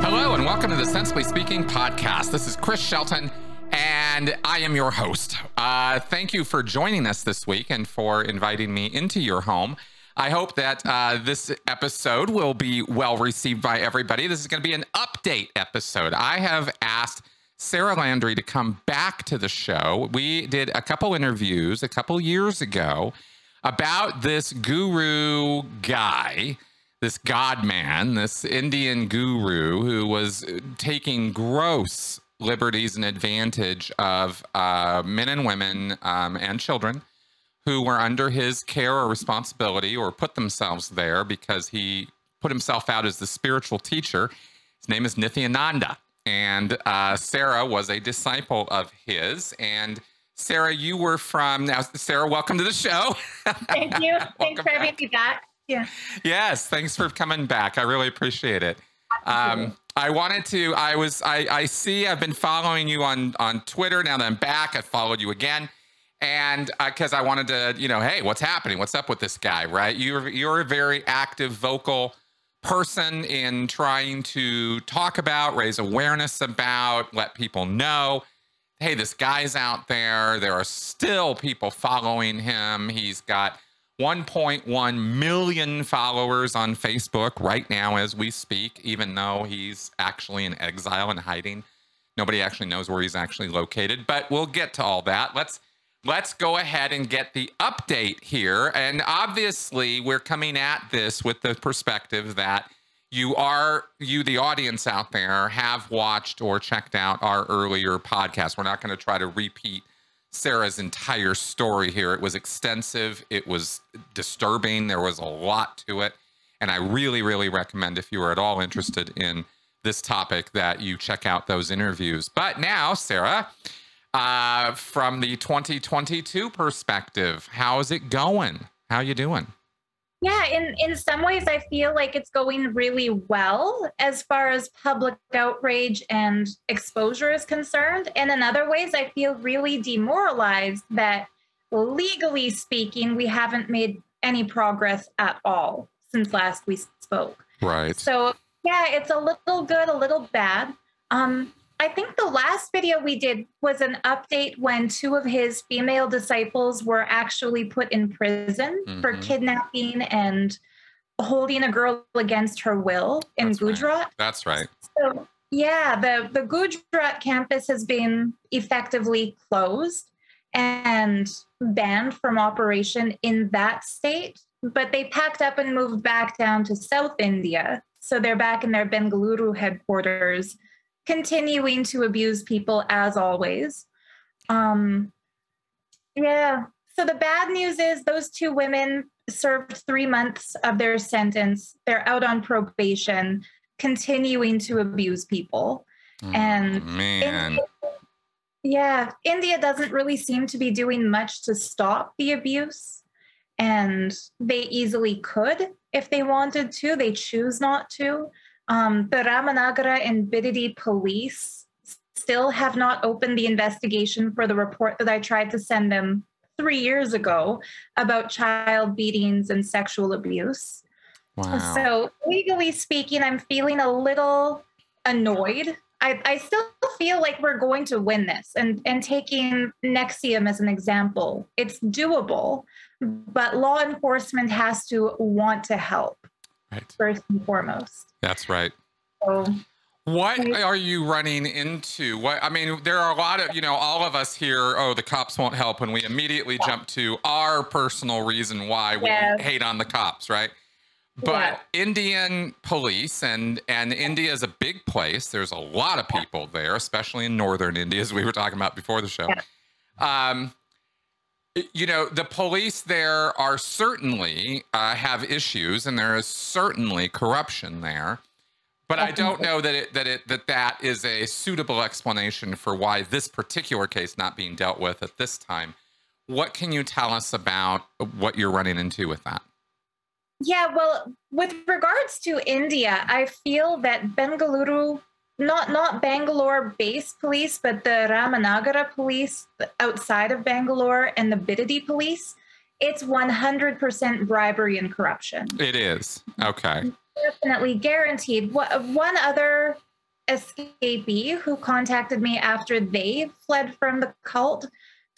Hello, and welcome to the Sensibly Speaking podcast. This is Chris Shelton, and I am your host. Uh, thank you for joining us this week and for inviting me into your home. I hope that uh, this episode will be well received by everybody. This is going to be an update episode. I have asked Sarah Landry to come back to the show. We did a couple interviews a couple years ago about this guru guy, this God man, this Indian guru who was taking gross liberties and advantage of uh, men and women um, and children who were under his care or responsibility or put themselves there because he put himself out as the spiritual teacher. His name is Nithyananda. And uh, Sarah was a disciple of his. And Sarah, you were from now. Sarah, welcome to the show. Thank you. Thanks for having me back. Yeah. Yes, thanks for coming back. I really appreciate it. Um, I wanted to. I was. I, I see. I've been following you on on Twitter. Now that I'm back, I followed you again and because uh, I wanted to, you know, hey, what's happening? What's up with this guy? Right? You're you're a very active, vocal person in trying to talk about, raise awareness about, let people know, hey, this guy's out there. There are still people following him. He's got 1.1 million followers on Facebook right now as we speak, even though he's actually in exile and hiding. Nobody actually knows where he's actually located, but we'll get to all that. Let's let's go ahead and get the update here. And obviously, we're coming at this with the perspective that you are, you, the audience out there, have watched or checked out our earlier podcast. We're not going to try to repeat Sarah's entire story here. It was extensive, it was disturbing, there was a lot to it. And I really, really recommend if you are at all interested in this topic that you check out those interviews. But now, Sarah, uh, from the 2022 perspective, how is it going? How you doing? Yeah, in in some ways, I feel like it's going really well as far as public outrage and exposure is concerned. And in other ways, I feel really demoralized that legally speaking, we haven't made any progress at all since last we spoke. Right. So yeah, it's a little good, a little bad. Um, I think the last video we did was an update when two of his female disciples were actually put in prison mm-hmm. for kidnapping and holding a girl against her will in That's Gujarat. Right. That's right. So, yeah, the, the Gujarat campus has been effectively closed and banned from operation in that state, but they packed up and moved back down to South India. So they're back in their Bengaluru headquarters continuing to abuse people as always. Um, yeah. So the bad news is those two women served three months of their sentence. They're out on probation, continuing to abuse people. Oh, and man. India, yeah, India doesn't really seem to be doing much to stop the abuse. And they easily could if they wanted to. They choose not to. Um, the Ramanagara and Bidadi police still have not opened the investigation for the report that I tried to send them three years ago about child beatings and sexual abuse. Wow. So, legally speaking, I'm feeling a little annoyed. I, I still feel like we're going to win this. And, and taking NXIVM as an example, it's doable, but law enforcement has to want to help right. first and foremost. That's right. So, what are you running into? What I mean, there are a lot of you know, all of us here. Oh, the cops won't help, and we immediately yeah. jump to our personal reason why we yes. hate on the cops, right? But yeah. Indian police and and India is a big place. There's a lot of people there, especially in northern India, as we were talking about before the show. Yeah. Um, you know the police there are certainly uh, have issues and there is certainly corruption there but i don't know that it that it that that is a suitable explanation for why this particular case not being dealt with at this time. What can you tell us about what you're running into with that? Yeah well with regards to india i feel that bengaluru not not Bangalore based police, but the Ramanagara police outside of Bangalore and the Bidadi police, it's 100% bribery and corruption. It is. Okay. Definitely guaranteed. One other escapee who contacted me after they fled from the cult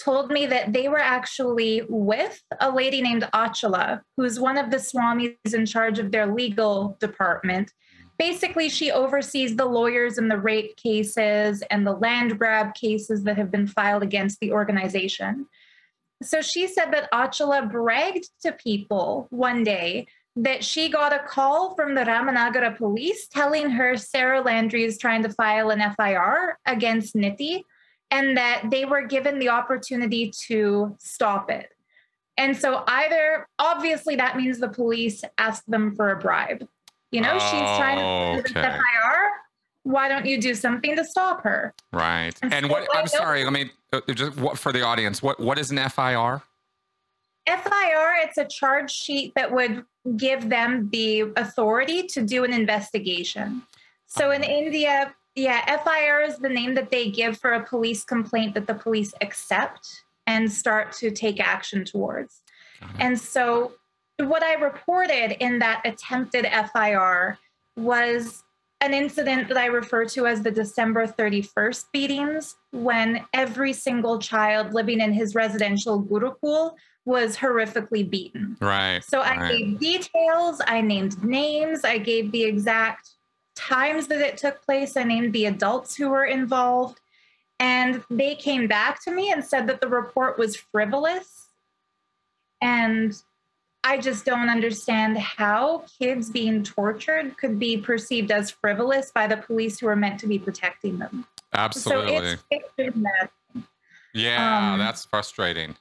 told me that they were actually with a lady named Achala, who's one of the swamis in charge of their legal department. Basically, she oversees the lawyers in the rape cases and the land grab cases that have been filed against the organization. So she said that Achala bragged to people one day that she got a call from the Ramanagara police telling her Sarah Landry is trying to file an FIR against Niti and that they were given the opportunity to stop it. And so either obviously that means the police asked them for a bribe. You know, oh, she's trying to do okay. FIR. Why don't you do something to stop her? Right. And, and so what I'm sorry, let me uh, just what for the audience, what what is an FIR? FIR, it's a charge sheet that would give them the authority to do an investigation. So in uh-huh. India, yeah, FIR is the name that they give for a police complaint that the police accept and start to take action towards. And so what I reported in that attempted FIR was an incident that I refer to as the December 31st beatings, when every single child living in his residential Gurukul was horrifically beaten. Right. So I right. gave details, I named names, I gave the exact times that it took place, I named the adults who were involved. And they came back to me and said that the report was frivolous. And I just don't understand how kids being tortured could be perceived as frivolous by the police who are meant to be protecting them. Absolutely. So it's, it's yeah, um, that's frustrating.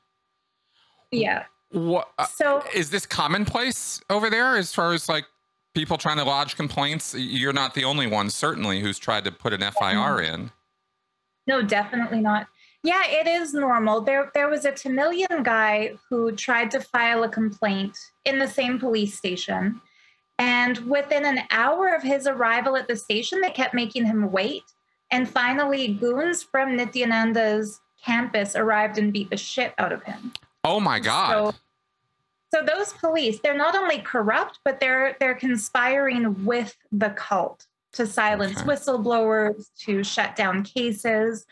Yeah. What? Uh, so is this commonplace over there as far as like people trying to lodge complaints? You're not the only one, certainly, who's tried to put an FIR in. No, definitely not. Yeah, it is normal. There, there was a Tamilian guy who tried to file a complaint in the same police station. And within an hour of his arrival at the station, they kept making him wait. And finally, goons from Nithyananda's campus arrived and beat the shit out of him. Oh my God. So, so those police, they're not only corrupt, but they're they're conspiring with the cult to silence okay. whistleblowers, to shut down cases.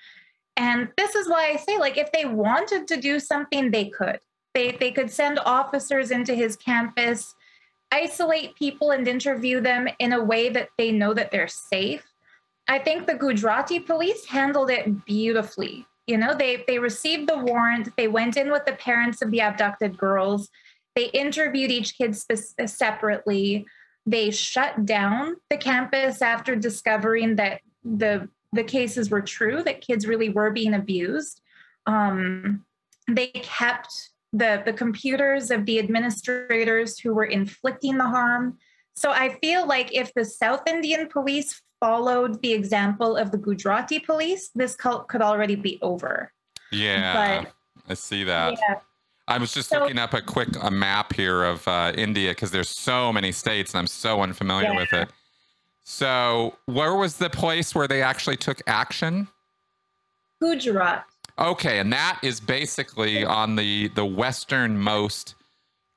And this is why I say, like, if they wanted to do something, they could. They they could send officers into his campus, isolate people and interview them in a way that they know that they're safe. I think the Gujarati police handled it beautifully. You know, they they received the warrant. They went in with the parents of the abducted girls. They interviewed each kid separately. They shut down the campus after discovering that the the cases were true, that kids really were being abused. Um, they kept the the computers of the administrators who were inflicting the harm. So I feel like if the South Indian police followed the example of the Gujarati police, this cult could already be over. Yeah, but, I see that. Yeah. I was just so, looking up a quick a map here of uh, India because there's so many states and I'm so unfamiliar yeah. with it. So, where was the place where they actually took action? Gujarat. Okay, and that is basically on the the westernmost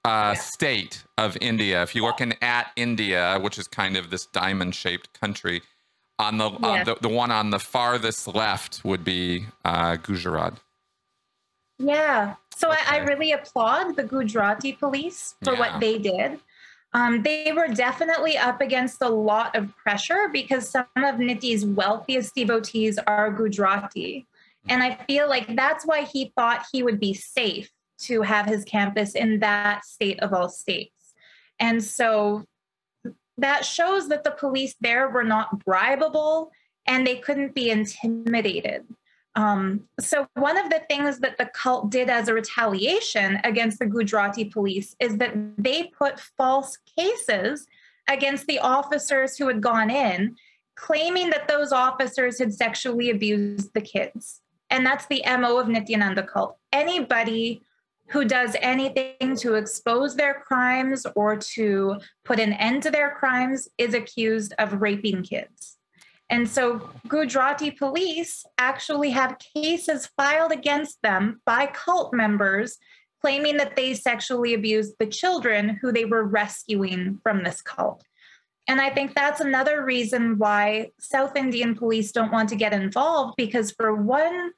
uh, state of India. If you're looking at India, which is kind of this diamond shaped country, on the, uh, the, the one on the farthest left would be uh, Gujarat. Yeah. So okay. I, I, really applaud the Gujarati police for yeah. what they did. Um, they were definitely up against a lot of pressure because some of Niti's wealthiest devotees are Gujarati. And I feel like that's why he thought he would be safe to have his campus in that state of all states. And so that shows that the police there were not bribable and they couldn't be intimidated. Um, so, one of the things that the cult did as a retaliation against the Gujarati police is that they put false cases against the officers who had gone in, claiming that those officers had sexually abused the kids. And that's the MO of Nithyananda cult. Anybody who does anything to expose their crimes or to put an end to their crimes is accused of raping kids. And so Gujarati police actually have cases filed against them by cult members claiming that they sexually abused the children who they were rescuing from this cult. And I think that's another reason why South Indian police don't want to get involved because for one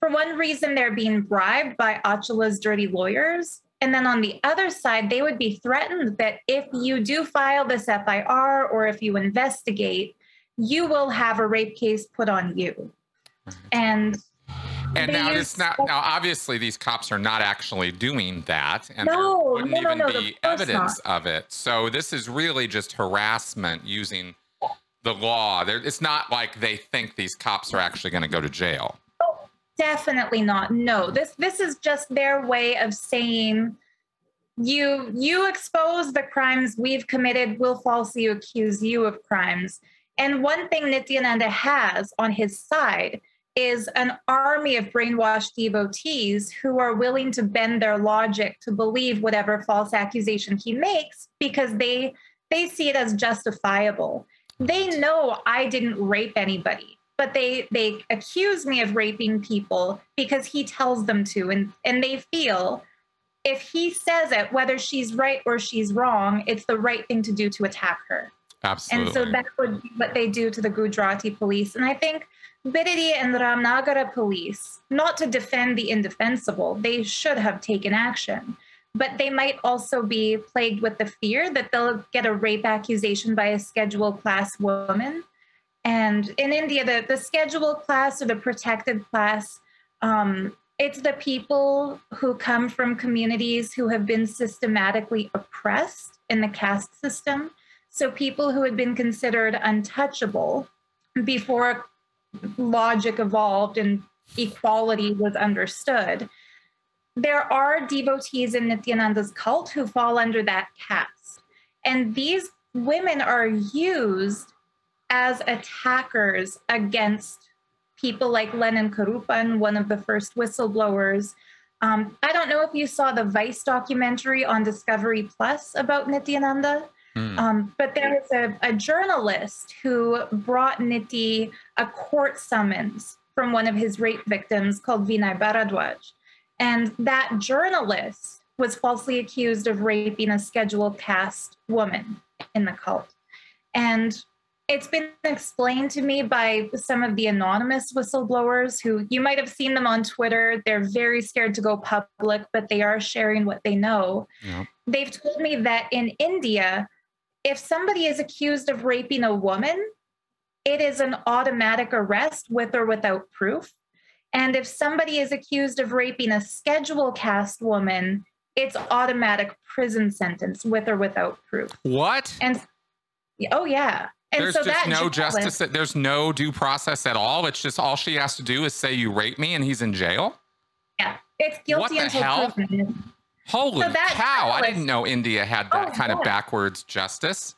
for one reason they're being bribed by Achala's dirty lawyers and then on the other side they would be threatened that if you do file this FIR or if you investigate you will have a rape case put on you. Mm-hmm. And and now it's not now obviously these cops are not actually doing that and no, there wouldn't no, even no, be evidence not. of it. So this is really just harassment using the law. There it's not like they think these cops are actually going to go to jail. Definitely not. No this this is just their way of saying you you expose the crimes we've committed we'll falsely accuse you of crimes and one thing nithyananda has on his side is an army of brainwashed devotees who are willing to bend their logic to believe whatever false accusation he makes because they they see it as justifiable. They know i didn't rape anybody but they they accuse me of raping people because he tells them to and and they feel if he says it whether she's right or she's wrong it's the right thing to do to attack her absolutely and so that would be what they do to the gujarati police and i think Bidadi and Ramanagara police, not to defend the indefensible, they should have taken action. But they might also be plagued with the fear that they'll get a rape accusation by a schedule class woman. And in India, the, the schedule class or the protected class, um, it's the people who come from communities who have been systematically oppressed in the caste system. So people who had been considered untouchable before logic evolved and equality was understood. There are devotees in Nithyananda's cult who fall under that caste. And these women are used as attackers against people like Lenin Karuppan, one of the first whistleblowers. Um, I don't know if you saw the Vice documentary on Discovery Plus about Nithyananda. Hmm. Um, but there was a, a journalist who brought Niti a court summons from one of his rape victims called Vinay Bharadwaj. And that journalist was falsely accused of raping a scheduled caste woman in the cult. And it's been explained to me by some of the anonymous whistleblowers who you might have seen them on Twitter. They're very scared to go public, but they are sharing what they know. Yeah. They've told me that in India, if somebody is accused of raping a woman, it is an automatic arrest with or without proof. And if somebody is accused of raping a schedule caste woman, it's automatic prison sentence with or without proof. what And oh yeah. And there's so just no journalist- justice there's no due process at all it's just all she has to do is say you rape me and he's in jail Yeah, it's guilty What until proven. Holy So that cow! I didn't know India had that Oh, kind of backwards justice.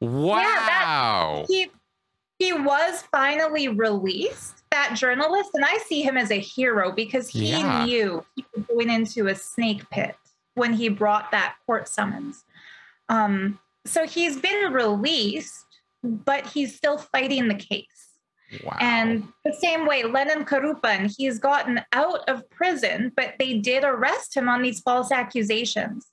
that- Wow! He he was finally released, that journalist, and I see him as a hero because he Yeah. knew he was going into a snake pit when he brought that court summons. Um, so he's been released, but he's still fighting the case. Wow! And the same way, Lenin Karuppan, he's gotten out of prison, but they did arrest him on these false accusations.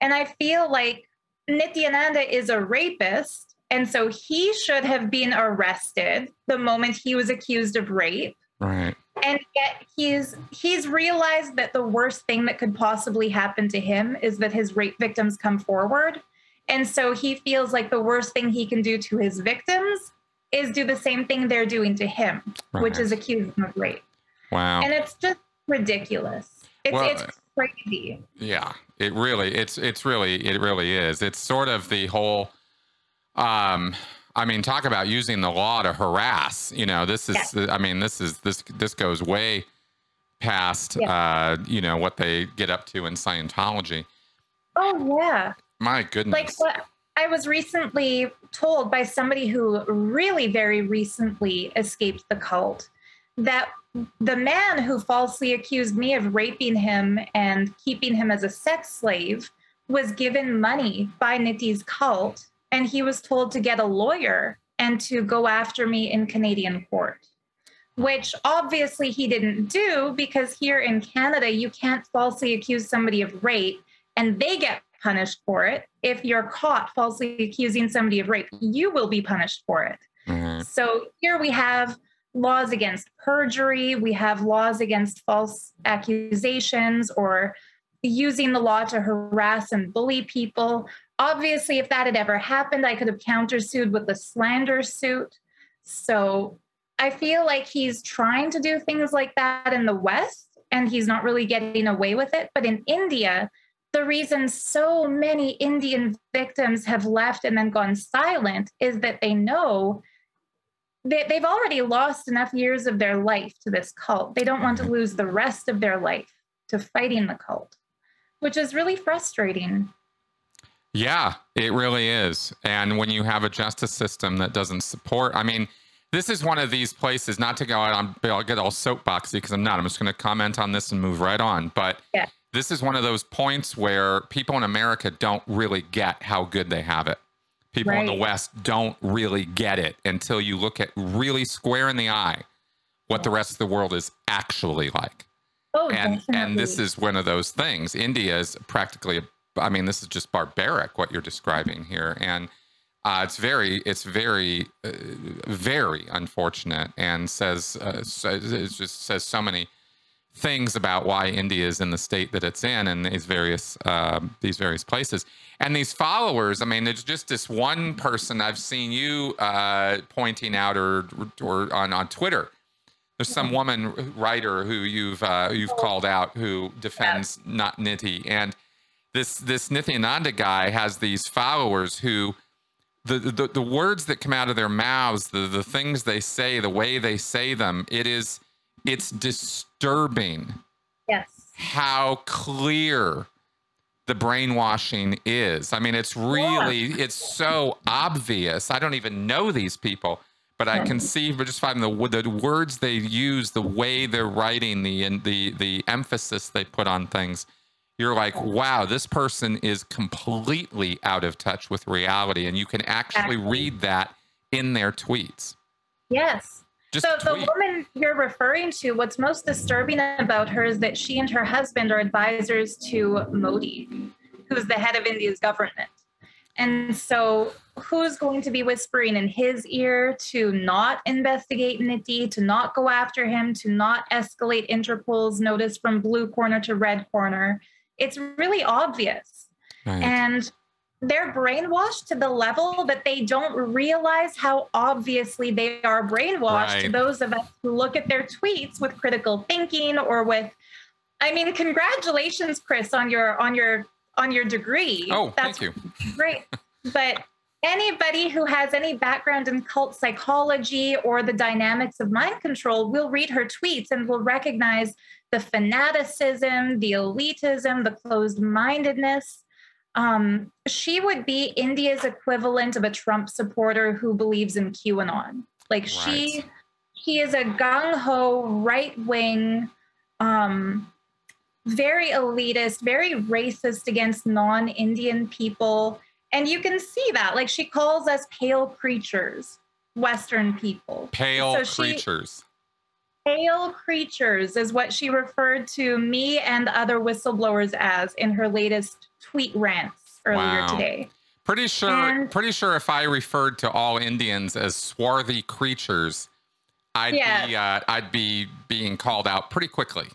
And I feel like Nithyananda is a rapist. And so he should have been arrested the moment he was accused of rape. right. And yet he's he's realized that the worst thing that could possibly happen to him is that his rape victims come forward. And so he feels like the worst thing he can do to his victims is do the same thing they're doing to him, which is accusing him of rape. Wow. And it's just ridiculous. It's Well, it's crazy. yeah. It really. It's it's really it really is. It's sort of the whole. Um. I mean, talk about using the law to harass. You know, this is. I mean, this is this this goes way past. Uh. You know what they get up to in Scientology. Oh yeah. My goodness. like what I was recently told by somebody who really very recently escaped the cult that the man who falsely accused me of raping him and keeping him as a sex slave was given money by Niti's cult and he was told to get a lawyer and to go after me in Canadian court, which obviously he didn't do because here in Canada, you can't falsely accuse somebody of rape and they get punished for it. If you're caught falsely accusing somebody of rape, you will be punished for it. Mm-hmm. So here we have laws against perjury, we have laws against false accusations or using the law to harass and bully people. Obviously, if that had ever happened, I could have countersued with a slander suit. So I feel like he's trying to do things like that in the West and he's not really getting away with it. But in India, the reason so many Indian victims have left and then gone silent is that they know they, they've already lost enough years of their life to this cult. They don't want to mm-hmm. lose the rest of their life to fighting the cult, which is really frustrating. Yeah, it really is. And when you have a justice system that doesn't support, I mean, this is one of these places, not to go out on, I'll get all soapboxy because I'm not. I'm just going to comment on this and move right on. But yeah. This is one of those points where people in America don't really get how good they have it people right. in the West don't really get it until you look at really square in the eye what the rest of the world is actually like. Oh, and definitely. and this is one of those things. India is practically, I mean, this is just barbaric what you're describing here, and uh, it's very, it's very, uh, very unfortunate, and says, uh, says it just says so many things about why India is in the state that it's in, and these various um, these various places. And these followers, I mean, there's just this one person I've seen you uh, pointing out, or or on on Twitter. There's some woman writer who you've uh, you've called out who defends not Niti, and this this Nithyananda guy has these followers who. The, the the words that come out of their mouths, the the things they say, the way they say them, it is it's disturbing. Yes. How clear the brainwashing is. I mean, it's really, yeah. it's so obvious. I don't even know these people, but I can see, but just find the the words they use, the way they're writing, the and the the emphasis they put on things. You're like, wow, this person is completely out of touch with reality, and you can actually read that in their tweets. Yes. Just so tweet. the woman you're referring to, what's most disturbing about her is that she and her husband are advisors to Modi, who's the head of India's government. And so who's going to be whispering in his ear to not investigate Niti, to not go after him, to not escalate Interpol's notice from blue corner to red corner? It's really obvious. Right. And they're brainwashed to the level that they don't realize how obviously they are brainwashed right. to those of us who look at their tweets with critical thinking or with I mean congratulations Chris on your on your on your degree. Oh, That's thank you. Great. but anybody who has any background in cult psychology or the dynamics of mind control will read her tweets and will recognize the fanaticism, the elitism, the closed mindedness um, she would be India's equivalent of a Trump supporter who believes in QAnon. Like right. she, he is a gung ho right wing, um, very elitist, very racist against non Indian people. And you can see that. Like she calls us pale creatures, Western people. Pale so creatures. Pale creatures is what she referred to me and other whistleblowers as in her latest tweet rants earlier wow. today. Pretty sure, and, pretty sure if I referred to all Indians as swarthy creatures, I'd yeah. be uh, I'd be being called out pretty quickly.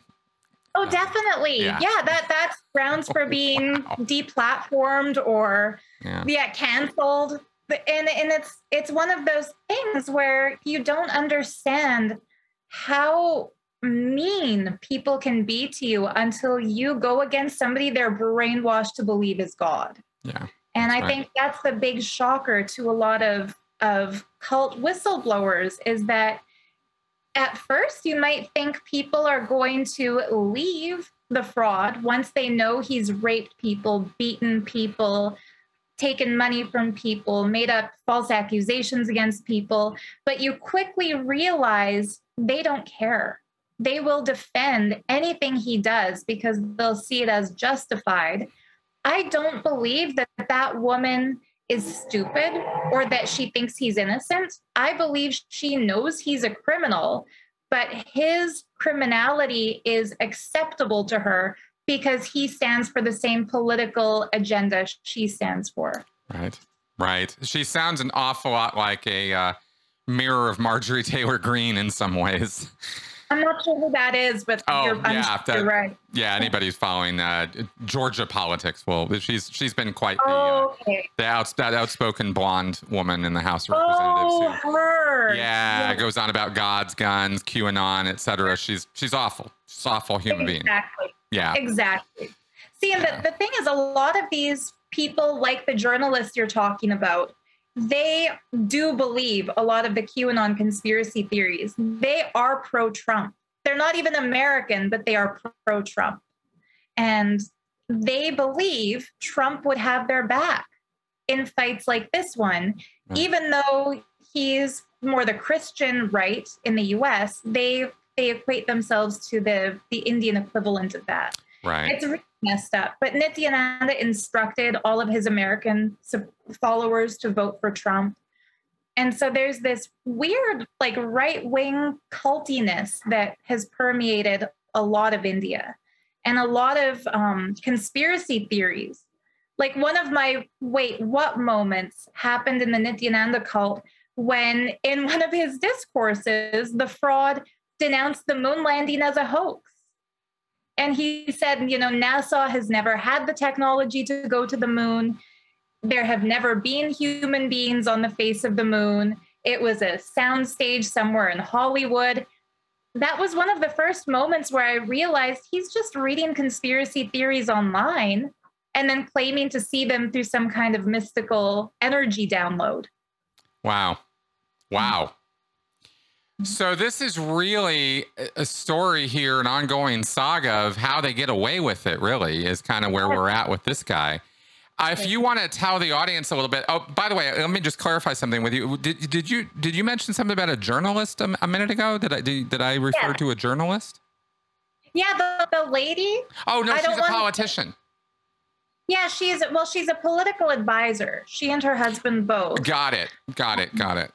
Oh, uh, definitely. Yeah. yeah, that that's grounds for being wow. deplatformed or yeah. yeah, canceled. And and it's it's one of those things where you don't understand how mean people can be to you until you go against somebody they're brainwashed to believe is God. Yeah. And I right. think that's the big shocker to a lot of of cult whistleblowers is that at first you might think people are going to leave the fraud once they know he's raped people, beaten people, taken money from people, made up false accusations against people, but you quickly realize they don't care they will defend anything he does because they'll see it as justified. I don't believe that that woman is stupid or that she thinks he's innocent. I believe she knows he's a criminal, but his criminality is acceptable to her because he stands for the same political agenda she stands for. Right. Right. She sounds an awful lot like a uh, mirror of Marjorie Taylor Greene in some ways. I'm not sure who that is, but Oh, you're, yeah, sure that- you're right. Yeah, anybody who's following uh, Georgia politics will. She's she's been quite the uh, Oh, okay. the outs, that outspoken blonde woman in the House of Representatives. Oh, who- her. yeah, goes on about God's guns, QAnon, etc. She's she's awful. She's awful human being. Exactly. Yeah. Exactly. See, and Yeah. the, the thing is, a lot of these people, like the journalists you're talking about, they do believe a lot of the QAnon conspiracy theories. They are pro Trump. They're not even American, but they are pro Trump. And they believe Trump would have their back in fights like this one, Right. even though he's more the Christian right in the US, they they equate themselves to the the Indian equivalent of that. Right. It's really messed up. But Nithyananda instructed all of his American followers to vote for Trump. And so there's this weird, like right wing cultiness that has permeated a lot of India and a lot of um, conspiracy theories. Like one of my wait, what moments happened in the Nithyananda cult when, in one of his discourses, the fraud denounced the moon landing as a hoax. And he said, you know, NASA has never had the technology to go to the moon. There have never been human beings on the face of the moon. It was a soundstage somewhere in Hollywood. That was one of the first moments where I realized he's just reading conspiracy theories online and then claiming to see them through some kind of mystical energy download. Wow. Wow. So this is really a- story here, an ongoing saga of how they get away with it. Really, is kind of where we're at with this guy. Uh, if you want to tell the audience a little bit. Oh, by the way, let me just clarify something with you. Did, did you did you mention something about a journalist a, a minute ago? Did I did, did I refer Yeah. to a journalist? Yeah, the, the lady, Oh no, I she's a politician. yeah, she's, well, she's a political advisor. She and her husband both. Got it. Got it. Got it.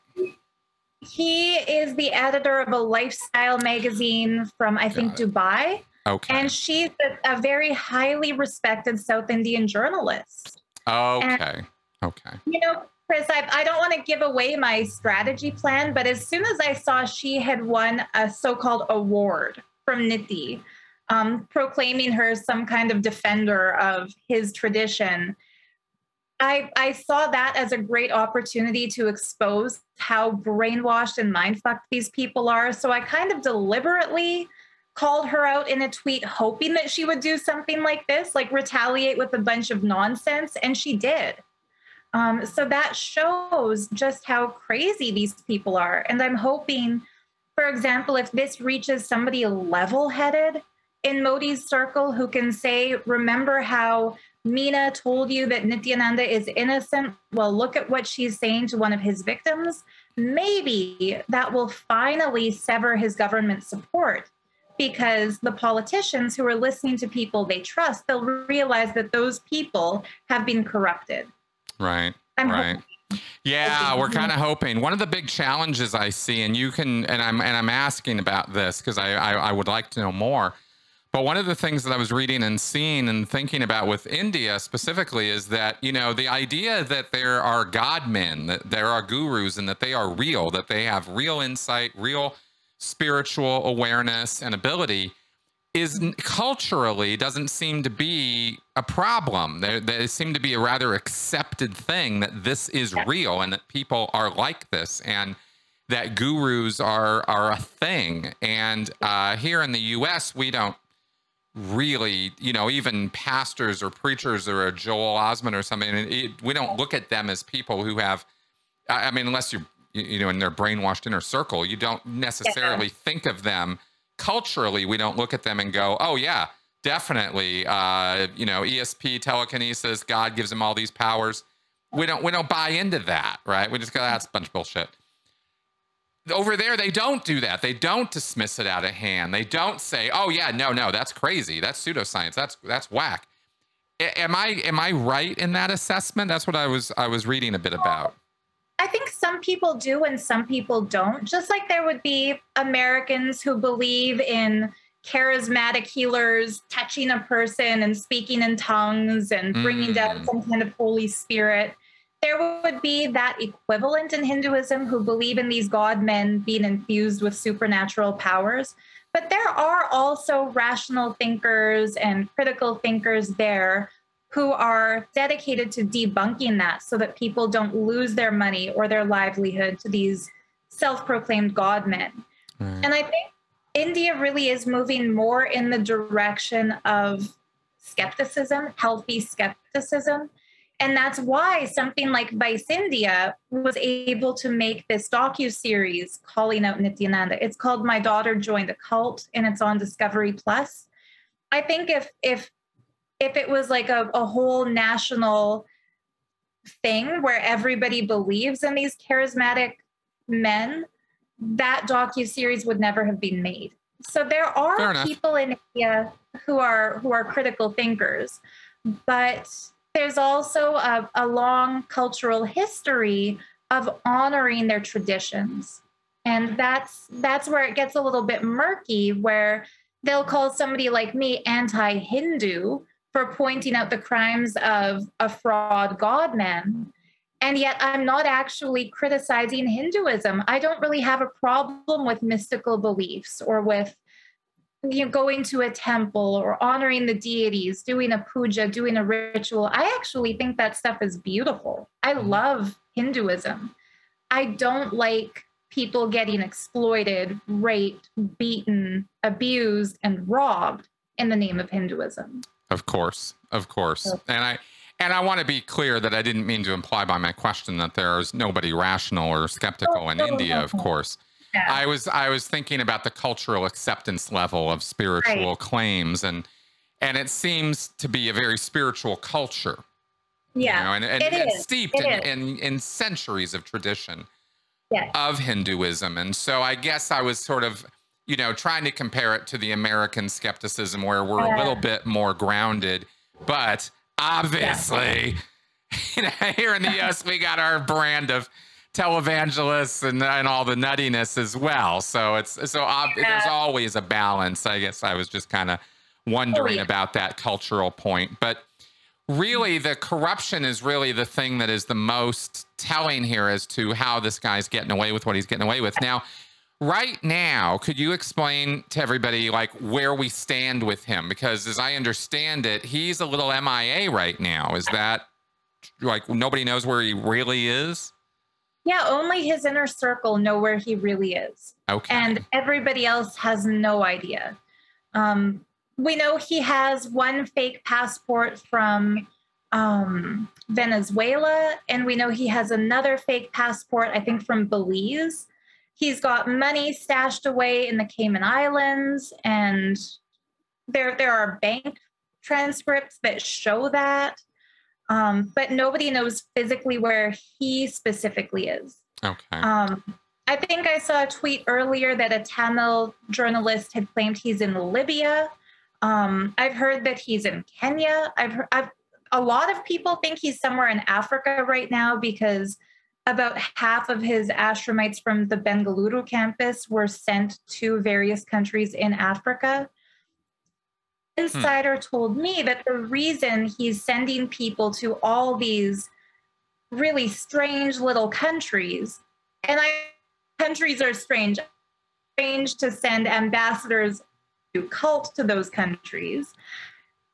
He is the editor of a lifestyle magazine from, I think, Dubai. Okay. And she's a, a very highly respected South Indian journalist. Okay. Okay. You know, Chris, I, I don't want to give away my strategy plan, but as soon as I saw she had won a so called award from Niti, um, proclaiming her some kind of defender of his tradition, I, I saw that as a great opportunity to expose how brainwashed and mindfucked these people are. So I kind of deliberately called her out in a tweet, hoping that she would do something like this, like retaliate with a bunch of nonsense. And she did. Um, so that shows just how crazy these people are. And I'm hoping, for example, if this reaches somebody level headed in Modi's circle who can say, remember how Meena told you that Nithyananda is innocent? Well, look at what she's saying to one of his victims. Maybe that will finally sever his government support because the politicians who are listening to people they trust, they'll realize that those people have been corrupted. Right. I'm right. Yeah, we're kind of hoping. One of the big challenges I see, and you can, and I'm, and I'm asking about this because I, I, I would like to know more. But one of the things that I was reading and seeing and thinking about with India specifically is that you know the idea that there are God men, that there are gurus, and that they are real, that they have real insight, real spiritual awareness and ability is culturally doesn't seem to be a problem. There, they seem to be a rather accepted thing that this is real and that people are like this and that gurus are are a thing. And uh, here in the U.S., we don't really, you know, even pastors or preachers or a Joel Osteen or something. It, it- we don't look at them as people who have. I I mean, unless you you know in their brainwashed inner circle, you don't necessarily think of them culturally. We don't look at them and go, "Oh yeah, definitely." Uh, you know, ESP telekinesis. God gives him all these powers. We don't we don't buy into that, right? We just go, "That's a bunch of bullshit." Over there they don't do that they don't dismiss it out of hand they don't say oh yeah no no that's crazy that's pseudoscience that's that's whack am I am I right in that assessment? That's what I was I was reading a bit about. I think some people do and some people don't. Just like there would be Americans who believe in charismatic healers touching a person and speaking in tongues and bringing mm. down some kind of Holy Spirit. There would be that equivalent in Hinduism who believe in these god men being infused with supernatural powers. But there are also rational thinkers and critical thinkers there who are dedicated to debunking that so that people don't lose their money or their livelihood to these self proclaimed God men. And I think India really is moving more in the direction of skepticism, healthy skepticism. And that's why something like Vice India was able to make this docu series calling out Nithyananda. It's called My Daughter Joined a Cult, and it's on Discovery Plus. I think if if if it was like a, a whole national thing where everybody believes in these charismatic men, that docu series would never have been made. So there are people in India who are who are critical thinkers, but there's also a, a long cultural history of honoring their traditions. And that's that's where it gets a little bit murky where they'll call somebody like me anti-Hindu for pointing out the crimes of a fraud godman. And yet, I'm not actually criticizing Hinduism. I don't really have a problem with mystical beliefs or with you know, going to a temple or honoring the deities, doing a puja, doing a ritual. I actually think that stuff is beautiful. I mm-hmm. love Hinduism. I don't like people getting exploited, raped, beaten, abused, and robbed in the name of Hinduism. Of course, of course. And I and I want to be clear that I didn't mean to imply by my question that there is nobody rational or skeptical in India, of course. Yeah. I was I was thinking about the cultural acceptance level of spiritual right. claims and and it seems to be a very spiritual culture. Yeah. You know, and, and, and steeped in, in, in, centuries of tradition yes. of Hinduism. And so I guess I was sort of you know, trying to compare it to the American skepticism where we're yeah. a little bit more grounded, but obviously, yeah. you know, here in the US, we got our brand of televangelists and, and all the nuttiness as well. So it's so ob- yeah. there's always a balance. I guess I was just kind of wondering oh, about that cultural point, but really mm-hmm. the corruption is really the thing that is the most telling here as to how this guy's getting away with what he's getting away with. Now, right now, could you explain to everybody like where we stand with him? Because as I understand it, he's a little MIA right now. Is that like nobody knows where he really is? Yeah, only his inner circle know where he really is. Okay. And everybody else has no idea. Um, we know he has one fake passport from um, Venezuela, and we know he has another fake passport, I think, from Belize. He's got money stashed away in the Cayman Islands, and there there are bank transcripts that show that. Um, but nobody knows physically where he specifically is. Okay. Um, I think I saw a tweet earlier that a Tamil journalist had claimed he's in Libya. Um, I've heard that he's in Kenya. I've, heard, I've a lot of people think he's somewhere in Africa right now because about half of his ashramites from the Bengaluru campus were sent to various countries in Africa. Insider hmm. told me that the reason he's sending people to all these really strange little countries, and I countries are strange, strange to send ambassadors to cult to those countries.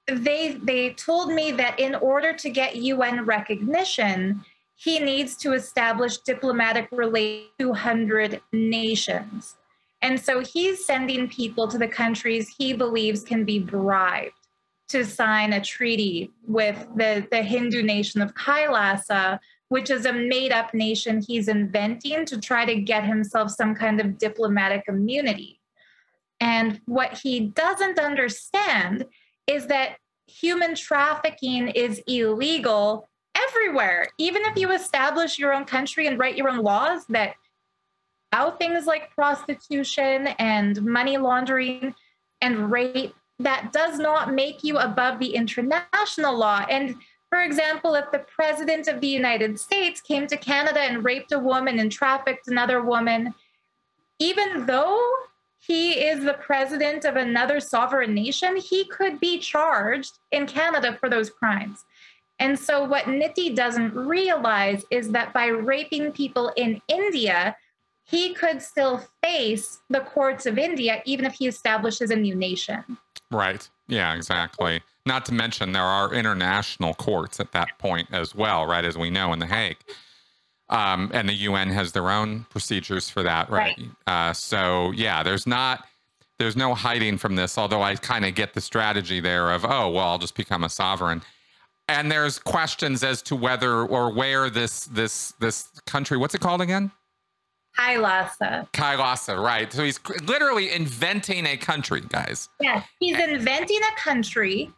They they told me that in order to get UN recognition, he needs to establish diplomatic relations 200 nations. And so he's sending people to the countries he believes can be bribed to sign a treaty with the, the Hindu nation of Kailasa, which is a made up nation he's inventing to try to get himself some kind of diplomatic immunity. And what he doesn't understand is that human trafficking is illegal everywhere. Even if you establish your own country and write your own laws that allow things like prostitution and money laundering and rape that does not make you above the international law. And for example, if the president of the United States came to Canada and raped a woman and trafficked another woman, even though he is the president of another sovereign nation, he could be charged in Canada for those crimes. And so, what Niti doesn't realize is that by raping people in India, he could still face the courts of India, even if he establishes a new nation. Right. Yeah, exactly. Not to mention, there are international courts at that point as well, right? As we know in The Hague. Um, and the UN has their own procedures for that, right? right. Uh, so, yeah, there's not. There's no hiding from this, although I kind of get the strategy there of, oh, well, I'll just become a sovereign and there's questions as to whether or where this this this country what's it called again Kailasa. Kailasa, right. So he's literally inventing a country, guys. Yes, he's inventing a country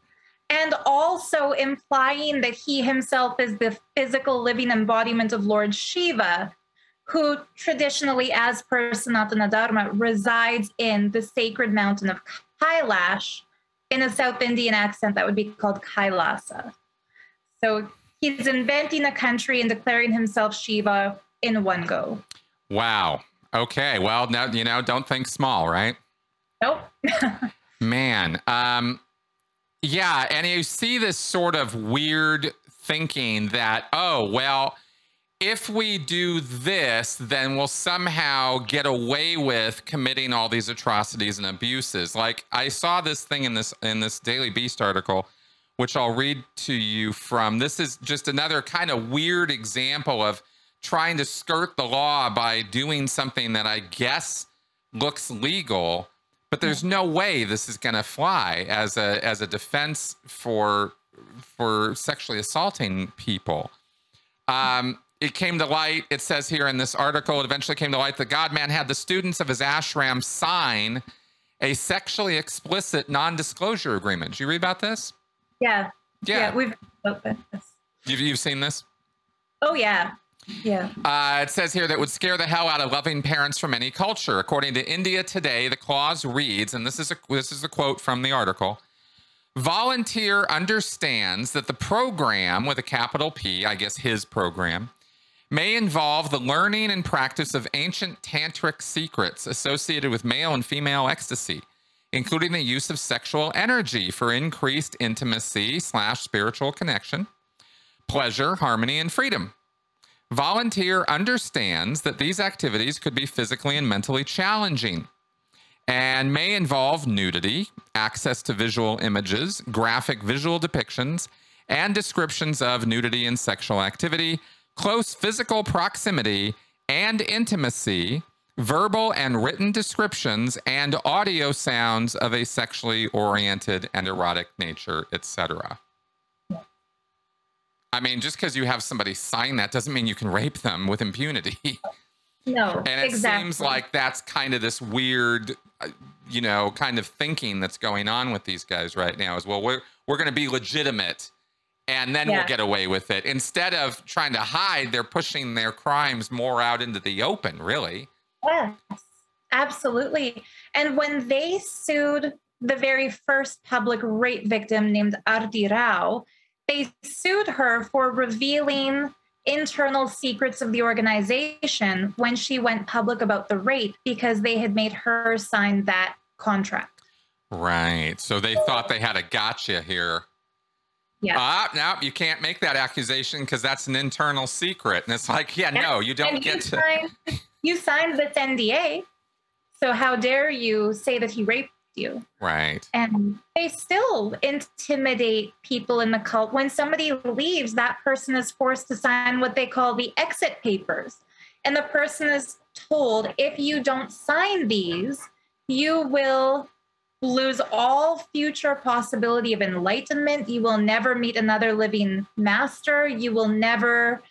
and also implying that he himself is the physical living embodiment of Lord Shiva, who traditionally, as per Sanatana Dharma, resides in the sacred mountain of Kailash. In a South Indian accent, that would be called Kailasa. So he's inventing a country and declaring himself Shiva in one go. Wow. Okay. Well, now you know, don't think small, right? Nope. Man. Um yeah, and you see this sort of weird thinking that, oh, well, if we do this, then we'll somehow get away with committing all these atrocities and abuses. Like I saw this thing in this in this Daily Beast article which I'll read to you from. This is just another kind of weird example of trying to skirt the law by doing something that I guess looks legal, but there's no way this is going to fly as a as a defense for for sexually assaulting people. Um, it came to light, it says here in this article, it eventually came to light that Godman had the students of his ashram sign a sexually explicit non disclosure agreement. Did you read about this? Yeah. Yeah. yeah we've opened this. You've, you've seen this? Oh, yeah. Yeah. Uh, it says here that would scare the hell out of loving parents from any culture. According to India Today, the clause reads, and this is a this is a quote from the article. Volunteer understands that the program with a capital P, I guess his program, may involve the learning and practice of ancient tantric secrets associated with male and female ecstasy including the use of sexual energy for increased intimacy slash spiritual connection, pleasure, harmony, and freedom. Volunteer understands that these activities could be physically and mentally challenging and may involve nudity, access to visual images, graphic visual depictions, and descriptions of nudity and sexual activity, close physical proximity, and intimacy verbal and written descriptions and audio sounds of a sexually oriented and erotic nature, etc. I mean, just because you have somebody sign that doesn't mean you can rape them with impunity. No, and it exactly. seems like that's kind of this weird, uh, you know, kind of thinking that's going on with these guys right now. As well, we're we're going to be legitimate, and then yeah. we'll get away with it. Instead of trying to hide, they're pushing their crimes more out into the open. Really. Yes, absolutely. And when they sued the very first public rape victim named Arti Rao, they sued her for revealing internal secrets of the organization when she went public about the rape because they had made her sign that contract. Right. So they thought they had a gotcha here. Yeah. Ah, no, you can't make that accusation because that's an internal secret. And it's like, yeah, yeah. no, you don't and get to. Signed, you signed this NDA. So how dare you say that he raped you? Right. And they still intimidate people in the cult. When somebody leaves, that person is forced to sign what they call the exit papers. And the person is told if you don't sign these, you will lose all future possibility of enlightenment. You will never meet another living master. You will never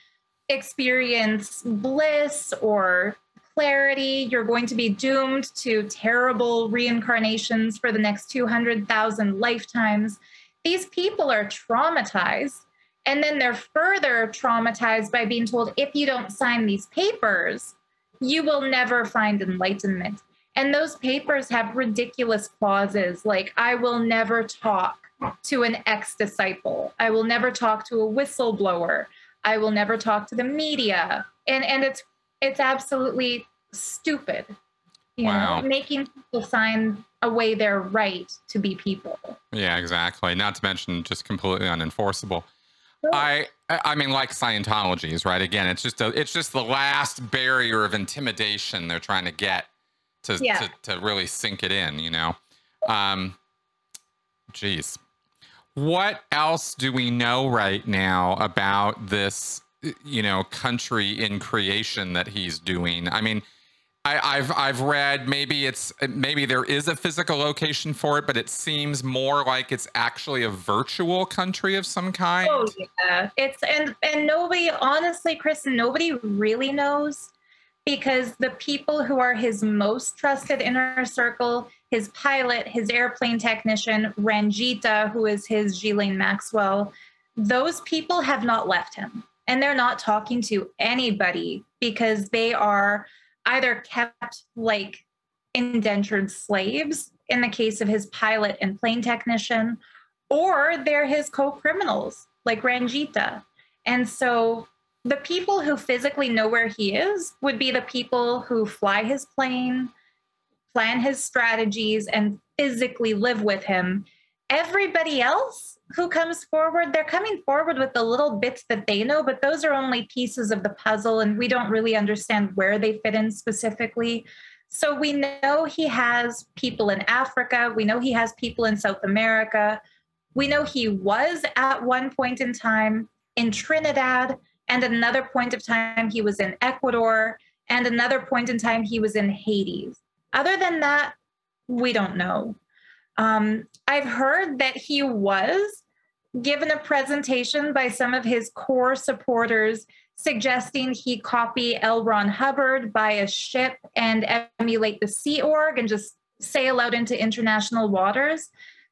experience bliss or clarity. You're going to be doomed to terrible reincarnations for the next 200,000 lifetimes. These people are traumatized. And then they're further traumatized by being told if you don't sign these papers, you will never find enlightenment. And those papers have ridiculous clauses like, I will never talk to an ex disciple, I will never talk to a whistleblower, I will never talk to the media. And, and it's, it's absolutely stupid, you Wow. know, making people sign away their right to be people. Yeah, exactly. Not to mention just completely unenforceable. I I mean like Scientology's, right? Again, it's just a, it's just the last barrier of intimidation they're trying to get to Yeah. to, to really sink it in, you know. Um geez. What else do we know right now about this you know country in creation that he's doing? I mean, I, I've I've read maybe it's maybe there is a physical location for it, but it seems more like it's actually a virtual country of some kind. Oh yeah, it's and and nobody, honestly, Kristen, nobody really knows because the people who are his most trusted inner circle, his pilot, his airplane technician, Ranjita, who is his Ghislaine Maxwell, those people have not left him, and they're not talking to anybody because they are either kept like indentured slaves in the case of his pilot and plane technician or they're his co-criminals like Ranjita. And so the people who physically know where he is would be the people who fly his plane, plan his strategies, and physically live with him. Everybody else who comes forward, they're coming forward with the little bits that they know, but those are only pieces of the puzzle, and we don't really understand where they fit in specifically. So we know he has people in Africa, we know he has people in South America. We know he was at one point in time in Trinidad, and another point of time he was in Ecuador, and another point in time he was in Hades. Other than that, we don't know. Um, I've heard that he was given a presentation by some of his core supporters suggesting he copy L. Ron Hubbard, buy a ship, and emulate the Sea Org and just sail out into international waters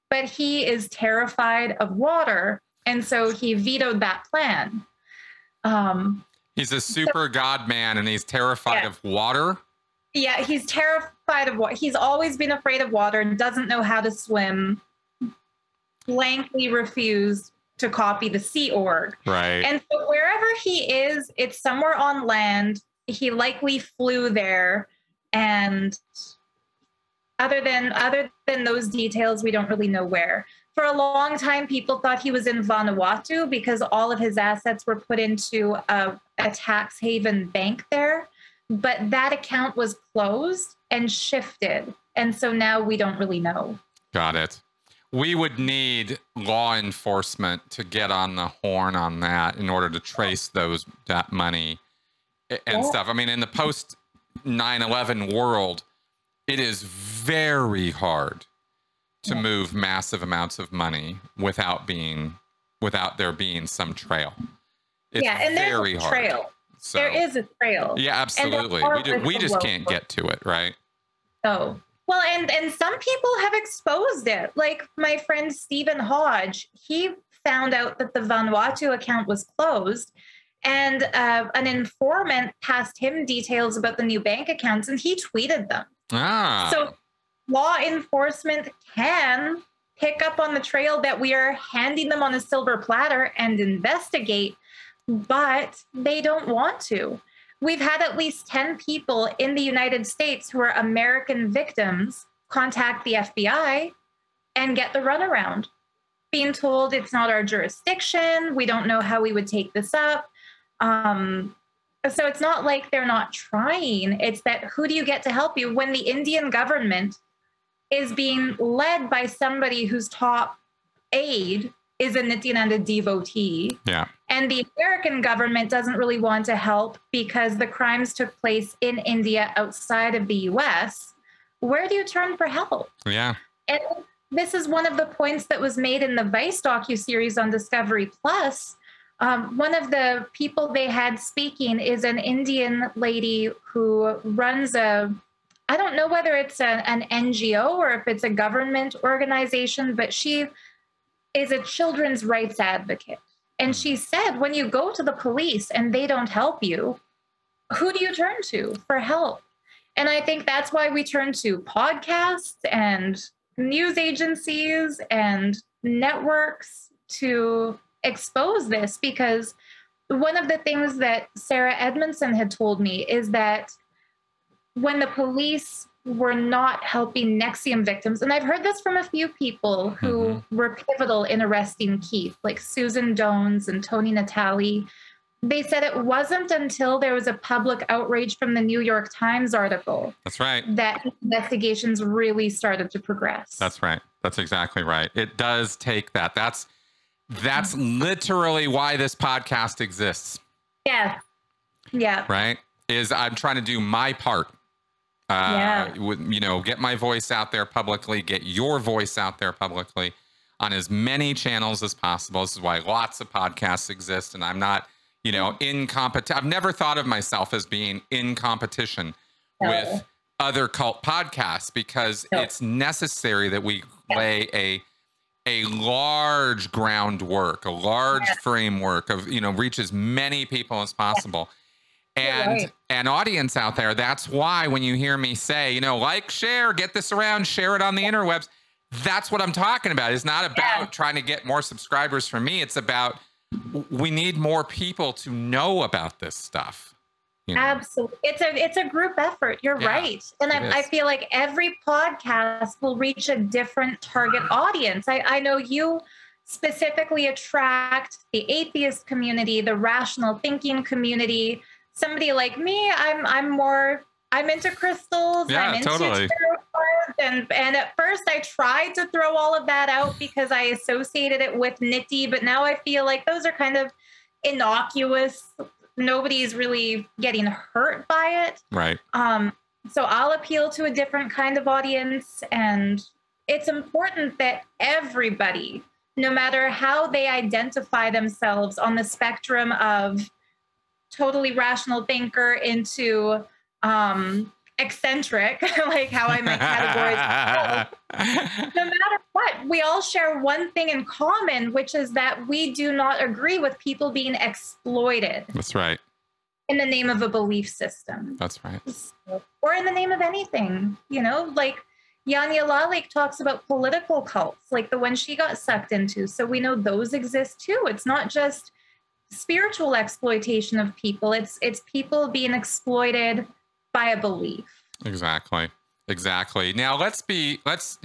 but he is terrified of water. And so he vetoed that plan. Um, He's a super god man and he's terrified Yeah. of water. Yeah, he's terrified of water. He's always been afraid of water and doesn't know how to swim. Blankly refused to copy the Sea Org. Right. And so wherever he is, it's somewhere on land. He likely flew there. And other than other than those details, we don't really know where. For a long time, people thought he was in Vanuatu because all of his assets were put into a, a tax haven bank there. But that account was closed and shifted. And so now we don't really know. Got it. We would need law enforcement to get on the horn on that in order to trace those that money and Yeah. stuff. I mean, in the post 9/11 world, it is very hard to Yeah. move massive amounts of money without being without there being some trail. It's yeah, and there's very a hard. So, There is a trail. yeah, absolutely. We, ju- we just can't get to it, right? Oh. Well, and and some people have exposed it. Like my friend Stephen Hodge, he found out that the Vanuatu account was closed, and uh, an informant passed him details about the new bank accounts, and he tweeted them. Ah, So law enforcement can pick up on the trail that we are handing them on a silver platter and investigate, but they don't want to. We've had at least 10 people in the United States who are American victims contact the FBI and get the runaround, being told it's not our jurisdiction. We don't know how we would take this up. Um, so it's not like they're not trying. It's that who do you get to help you when the Indian government is being led by somebody whose top aide is a Nithyananda devotee. yeah. And the American government doesn't really want to help because the crimes took place in India outside of the US. Where do you turn for help? Yeah. And this is one of the points that was made in the Vice docu-series on Discovery Plus. Um, one of the people they had speaking is an Indian lady who runs a, I don't know whether it's a, an NGO or if it's a government organization, but she is a children's rights advocate. And she hmm. said, when you go to the police and they don't help you, who do you turn to for help? And I think that's why we turn to podcasts and news agencies and networks to expose this because one of the things that Sarah Edmondson had told me is that when the police were not helping NXIVM victims, and I've heard this from a few people who mm-hmm. were pivotal in arresting Keith, like Susan Dones and Tony Natale. They said it wasn't until there was a public outrage from the New York Times article. That's right. That investigations really started to progress. That's right. That's exactly right. It does take that. That's that's literally why this podcast exists. Yeah. Yeah. Right? Is I'm trying to do my part. Uh, yeah. You know, get my voice out there publicly, get your voice out there publicly on as many channels as possible. This is why lots of podcasts exist. And I'm not, you know, in competition. I've never thought of myself as being in competition no. with other cult podcasts because no. it's necessary that we yeah. lay a a large groundwork, a large yes. framework of, you know, reach as many people as possible. And right. an audience out there. That's why when you hear me say, you know, like, share, get this around, share it on the interwebs. That's what I'm talking about. It's not about yeah. trying to get more subscribers for me. It's about we need more people to know about this stuff. You know? Absolutely. It's a it's a group effort. You're yeah, right. And I, I, feel like every podcast will reach a different target audience. I, I know you specifically attract the atheist community, the rational thinking community. Somebody like me, I'm I'm more I'm into crystals. Yeah, I'm into totally. and and at first I tried to throw all of that out because I associated it with nitty, but now I feel like those are kind of innocuous nobody's really getting hurt by it. Right. Um, so I'll appeal to a different kind of audience. And it's important that everybody, no matter how they identify themselves on the spectrum of totally rational thinker into um, eccentric, like how I make categories. no matter what, we all share one thing in common, which is that we do not agree with people being exploited. That's right. In the name of a belief system. That's right. Or in the name of anything, you know, like Janja Lalich talks about political cults, like the one she got sucked into. So we know those exist too. It's not just spiritual exploitation of people. It's it's people being exploited by a belief. Exactly. Exactly. Now let's be let's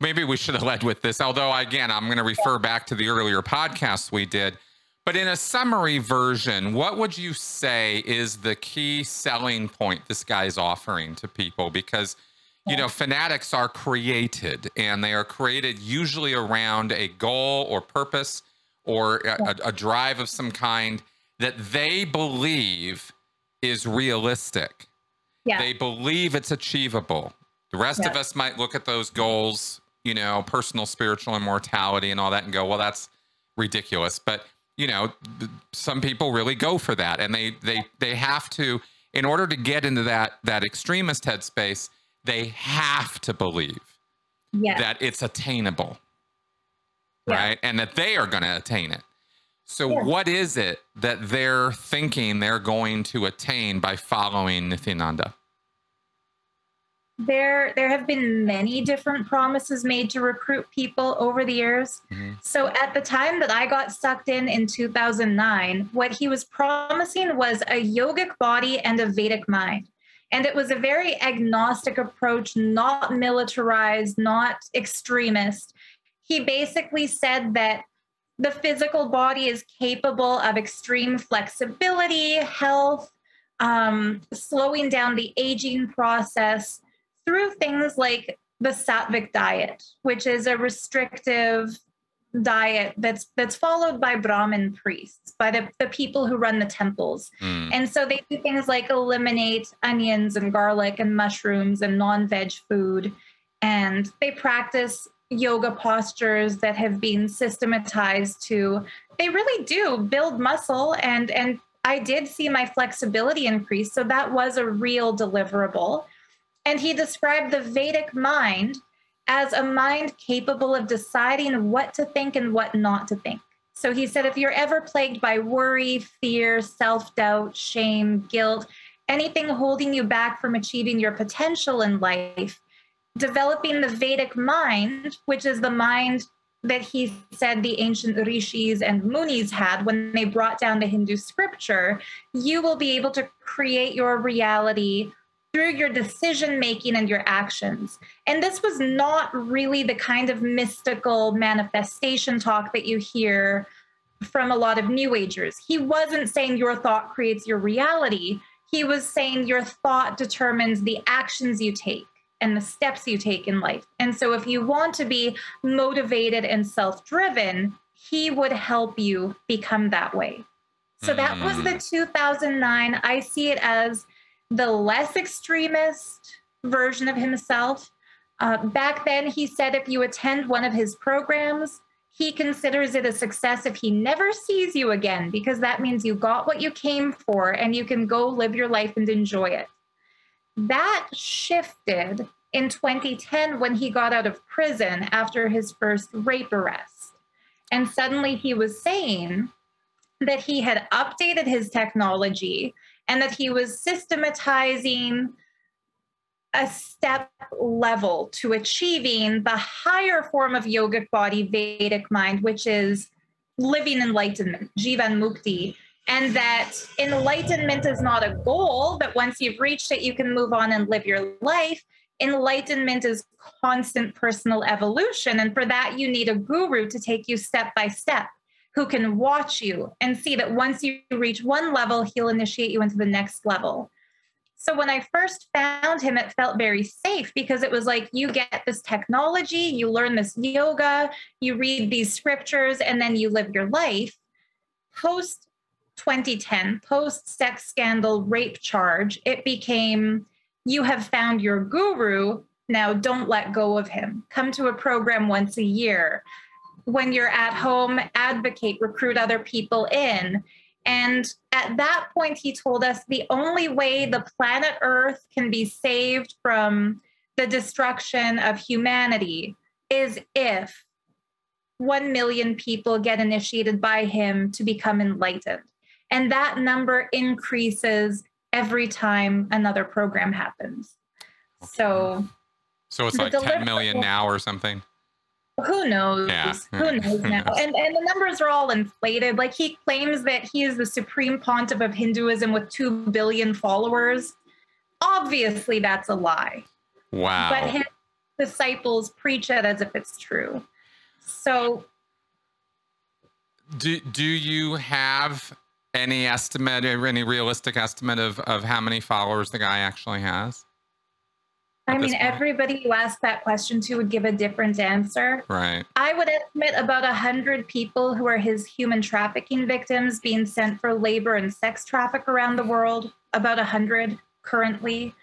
maybe we should have led with this. Although again, I'm going to refer back to the earlier podcast we did. But in a summary version, what would you say is the key selling point this guy's offering to people? Because you know, fanatics are created and they are created usually around a goal or purpose or a, a drive of some kind that they believe is realistic. Yeah. They believe it's achievable. The rest yeah. of us might look at those goals, you know, personal spiritual immortality and all that and go, well, that's ridiculous. But, you know, some people really go for that and they they they have to in order to get into that that extremist headspace, they have to believe yeah. that it's attainable. Yeah. Right? And that they are going to attain it. So, yeah. what is it that they're thinking they're going to attain by following Nithyananda? There, there have been many different promises made to recruit people over the years. Mm-hmm. So, at the time that I got sucked in in 2009, what he was promising was a yogic body and a Vedic mind. And it was a very agnostic approach, not militarized, not extremist. He basically said that the physical body is capable of extreme flexibility, health, um, slowing down the aging process through things like the sattvic diet, which is a restrictive diet that's that's followed by Brahmin priests, by the, the people who run the temples. Mm. And so they do things like eliminate onions and garlic and mushrooms and non-veg food. And they practice yoga postures that have been systematized to they really do build muscle and and I did see my flexibility increase so that was a real deliverable and he described the Vedic mind as a mind capable of deciding what to think and what not to think. So he said if you're ever plagued by worry, fear, self-doubt, shame, guilt, anything holding you back from achieving your potential in life, developing the Vedic mind, which is the mind that he said the ancient rishis and munis had when they brought down the Hindu scripture, you will be able to create your reality through your decision making and your actions. And this was not really the kind of mystical manifestation talk that you hear from a lot of New Agers. He wasn't saying your thought creates your reality, he was saying your thought determines the actions you take and the steps you take in life. And so, if you want to be motivated and self driven, he would help you become that way. So, that was the mm. 2009. I see it as the less extremist version of himself. Uh, back then, he said if you attend one of his programs, he considers it a success if he never sees you again, because that means you got what you came for and you can go live your life and enjoy it. That shifted in 2010 when he got out of prison after his first rape arrest. And suddenly he was saying that he had updated his technology and that he was systematizing a step level to achieving the higher form of yogic body Vedic mind, which is living enlightenment, Jivan Mukti. And that enlightenment is not a goal, but once you've reached it, you can move on and live your life. Enlightenment is constant personal evolution. And for that, you need a guru to take you step by step who can watch you and see that once you reach one level, he'll initiate you into the next level. So when I first found him, it felt very safe because it was like you get this technology, you learn this yoga, you read these scriptures, and then you live your life. Post 2010, post sex scandal rape charge, it became you have found your guru. Now don't let go of him. Come to a program once a year when you're at home, advocate, recruit other people in. And at that point, he told us the only way the planet Earth can be saved from the destruction of humanity is if 1 million people get initiated by him to become enlightened. And that number increases every time another program happens. Okay. So, so it's like 10 million now or something? Who knows? Yeah. who knows now? And and the numbers are all inflated. Like he claims that he is the supreme pontiff of hinduism with 2 billion followers. Obviously that's a lie. Wow. But his disciples preach it as if it's true. So do do you have any estimate or any realistic estimate of of how many followers the guy actually has I mean, everybody you ask that question to would give a different answer. Right. I would estimate about a hundred people who are his human trafficking victims being sent for labor and sex traffic around the world. About a hundred currently.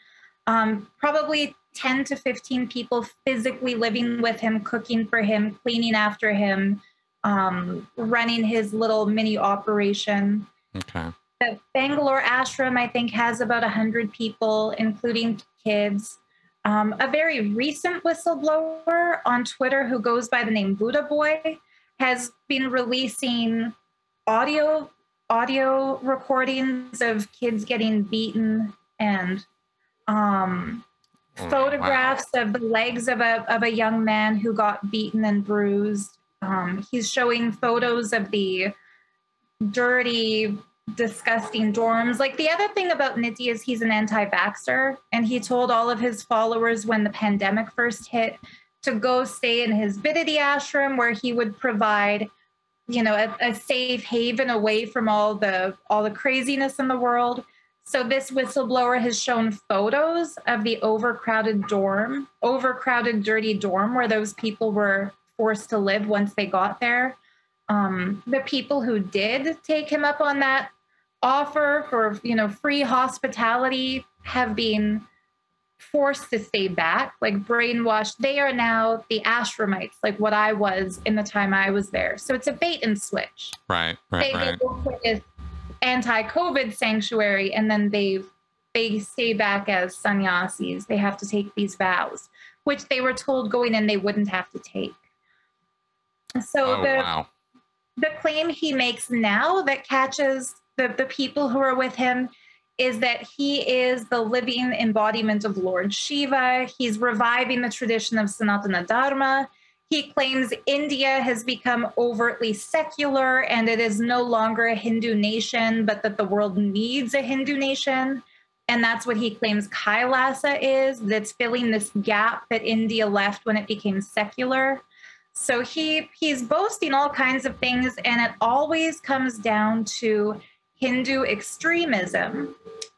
Um, probably 10 to 15 people physically living with him, cooking for him, cleaning after him, um, running his little mini operation. Okay. The Bangalore ashram, I think, has about 100 people, including kids. Um, a very recent whistleblower on Twitter who goes by the name Buddha Boy has been releasing audio audio recordings of kids getting beaten and um, oh, photographs wow. of the legs of a of a young man who got beaten and bruised. Um, he's showing photos of the dirty disgusting dorms. Like the other thing about Nitty is he's an anti vaxxer, and he told all of his followers when the pandemic first hit to go stay in his Bidadi ashram where he would provide you know a, a, safe haven away from all the all the craziness in the world so this whistleblower has shown photos of the overcrowded dorm overcrowded dirty dorm where those people were forced to live once they got there um, the people who did take him up on that offer for you know free hospitality have been forced to stay back like brainwashed. They are now the ashramites like what i was in the time i was there. So it's a bait and switch. Right right, they right. for anti-covid sanctuary and then they they stay back as sannyasis. They have to take these vows which they were told going in they wouldn't have to take. So oh, the wow the claim he makes now that catches the, the people who are with him is that he is the living embodiment of Lord Shiva. He's reviving the tradition of Sanatana Dharma. He claims India has become overtly secular and it is no longer a Hindu nation, but that the world needs a Hindu nation. And that's what he claims Kailasa is, that's filling this gap that India left when it became secular. So he he's boasting all kinds of things, and it always comes down to Hindu extremism.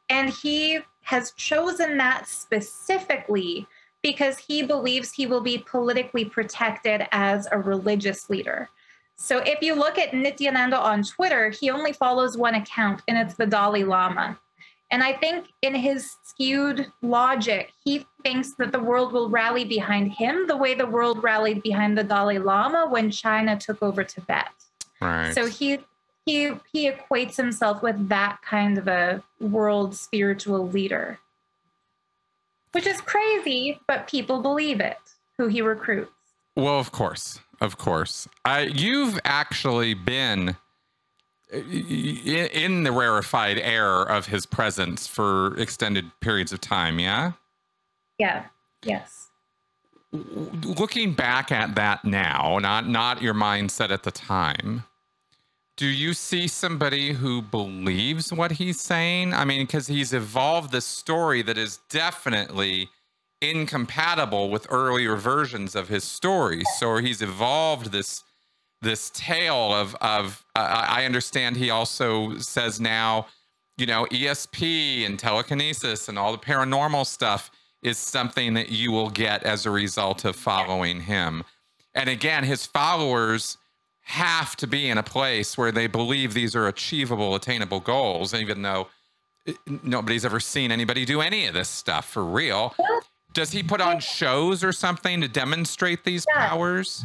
And he has chosen that specifically because he believes he will be politically protected as a religious leader. So if you look at Nithyananda on Twitter, he only follows one account, and it's the Dalai Lama. And I think in his skewed logic, he thinks that the world will rally behind him the way the world rallied behind the Dalai Lama when China took over Tibet. Right. So he he he equates himself with that kind of a world spiritual leader which is crazy, but people believe it who he recruits. Well, of course, of course. I, you've actually been in the rarefied air of his presence for extended periods of time, yeah? Yeah, yes. Looking back at that now, not not your mindset at the time, do you see somebody who believes what he's saying? I mean, because he's evolved this story that is definitely incompatible with earlier versions of his story. So he's evolved this this tale of of uh, I understand he also says now, you know, ESP and telekinesis and all the paranormal stuff is something that you will get as a result of following him. And again, his followers have to be in a place where they believe these are achievable, attainable goals, even though eh, nobody's ever seen anybody do any of this stuff for real. Does he put on shows or something to demonstrate these yeah. powers?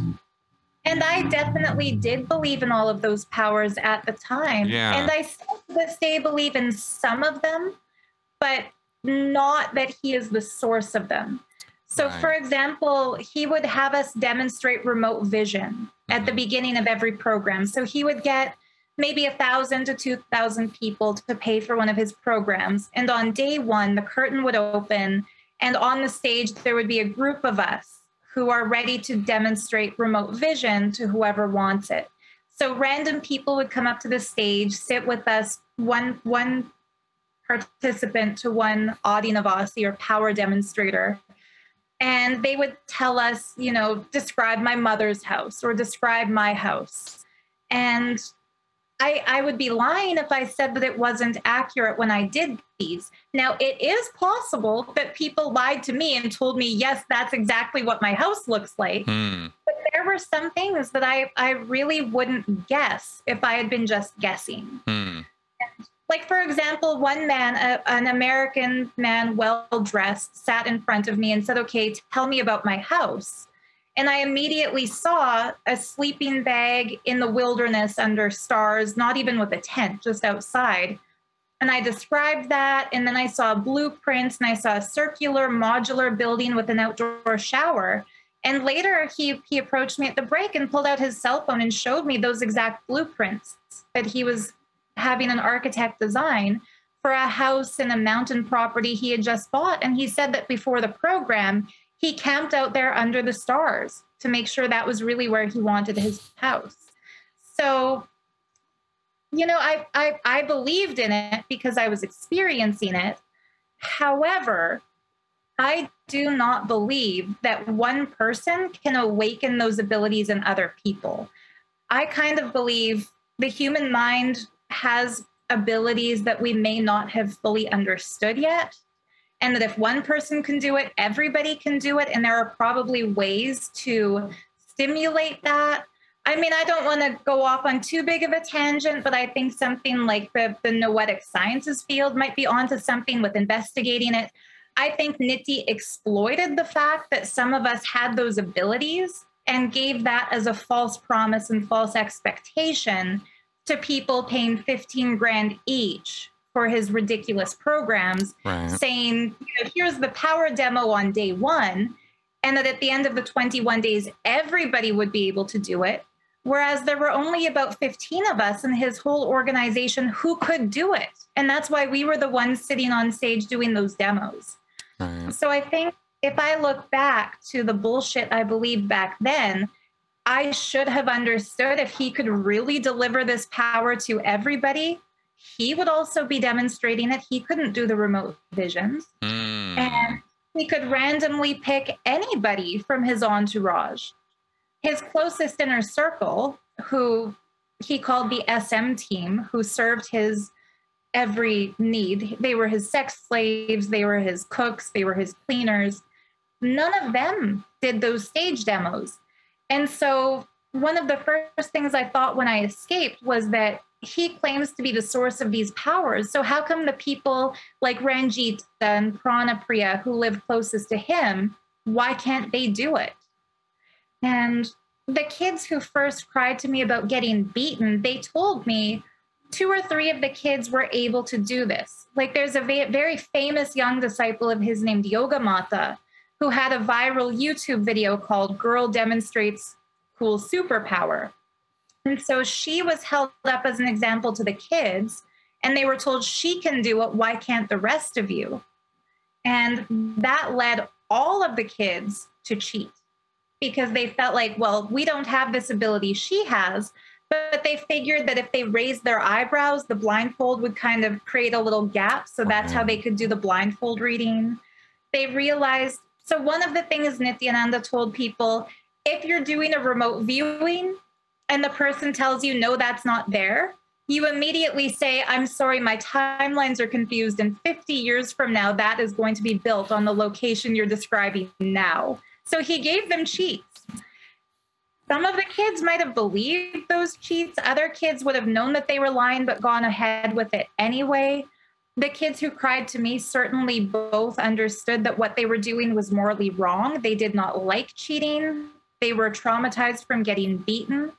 And I definitely did believe in all of those powers at the time. Yeah. And I still to this day believe in some of them, but not that he is the source of them. So, right. for example, he would have us demonstrate remote vision mm-hmm. at the mm-hmm. beginning of every program. So, he would get maybe a thousand to two thousand people to pay for one of his programs. And on day one, the curtain would open, and on the stage, there would be a group of us who are ready to demonstrate remote vision to whoever wants it. So, random people would come up to the stage, sit with us, one, one participant to one Adi Navasi or power demonstrator and they would tell us, you know, describe my mother's house or describe my house. And I, I would be lying if I said that it wasn't accurate when I did these. Now, it is possible that people lied to me and told me, yes, that's exactly what my house looks like. Hmm. But there were some things that I, I really wouldn't guess if I had been just guessing. Hmm like for example one man a, an american man well dressed sat in front of me and said okay tell me about my house and i immediately saw a sleeping bag in the wilderness under stars not even with a tent just outside and i described that and then i saw blueprints and i saw a circular modular building with an outdoor shower and later he he approached me at the break and pulled out his cell phone and showed me those exact blueprints that he was having an architect design for a house in a mountain property he had just bought. And he said that before the program, he camped out there under the stars to make sure that was really where he wanted his house. So, you know, I, I, I believed in it because I was experiencing it. However, I do not believe that one person can awaken those abilities in other people. I kind of believe the human mind has abilities that we may not have fully understood yet. And that if one person can do it, everybody can do it. And there are probably ways to stimulate that. I mean, I don't want to go off on too big of a tangent, but I think something like the, the noetic sciences field might be onto something with investigating it. I think Nitti exploited the fact that some of us had those abilities and gave that as a false promise and false expectation to people paying 15 grand each for his ridiculous programs, right. saying, you know, here's the power demo on day one. And that at the end of the 21 days, everybody would be able to do it. Whereas there were only about 15 of us in his whole organization who could do it. And that's why we were the ones sitting on stage doing those demos. Right. So I think if I look back to the bullshit I believed back then, I should have understood if he could really deliver this power to everybody, he would also be demonstrating that he couldn't do the remote visions. Mm. And he could randomly pick anybody from his entourage. His closest inner circle, who he called the SM team, who served his every need. They were his sex slaves, they were his cooks, they were his cleaners. None of them did those stage demos. And so, one of the first things I thought when I escaped was that he claims to be the source of these powers. So, how come the people like Ranjit and Pranapriya who live closest to him, why can't they do it? And the kids who first cried to me about getting beaten, they told me two or three of the kids were able to do this. Like there's a very famous young disciple of his named Yoga Mata who had a viral YouTube video called Girl Demonstrates Cool Superpower. And so she was held up as an example to the kids, and they were told, She can do it. Why can't the rest of you? And that led all of the kids to cheat because they felt like, well, we don't have this ability she has. But they figured that if they raised their eyebrows, the blindfold would kind of create a little gap. So that's how mm-hmm. they could do the blindfold reading. They realized so, one of the things Nithyananda told people if you're doing a remote viewing and the person tells you, no, that's not there, you immediately say, I'm sorry, my timelines are confused. And 50 years from now, that is going to be built on the location you're describing now. So he gave them cheats. Some of the kids might have believed those cheats. Other kids would have known that they were lying, but gone ahead with it anyway the kids who cried to me certainly both understood that what they were doing was morally wrong. They did not like cheating, they were traumatized from getting beaten.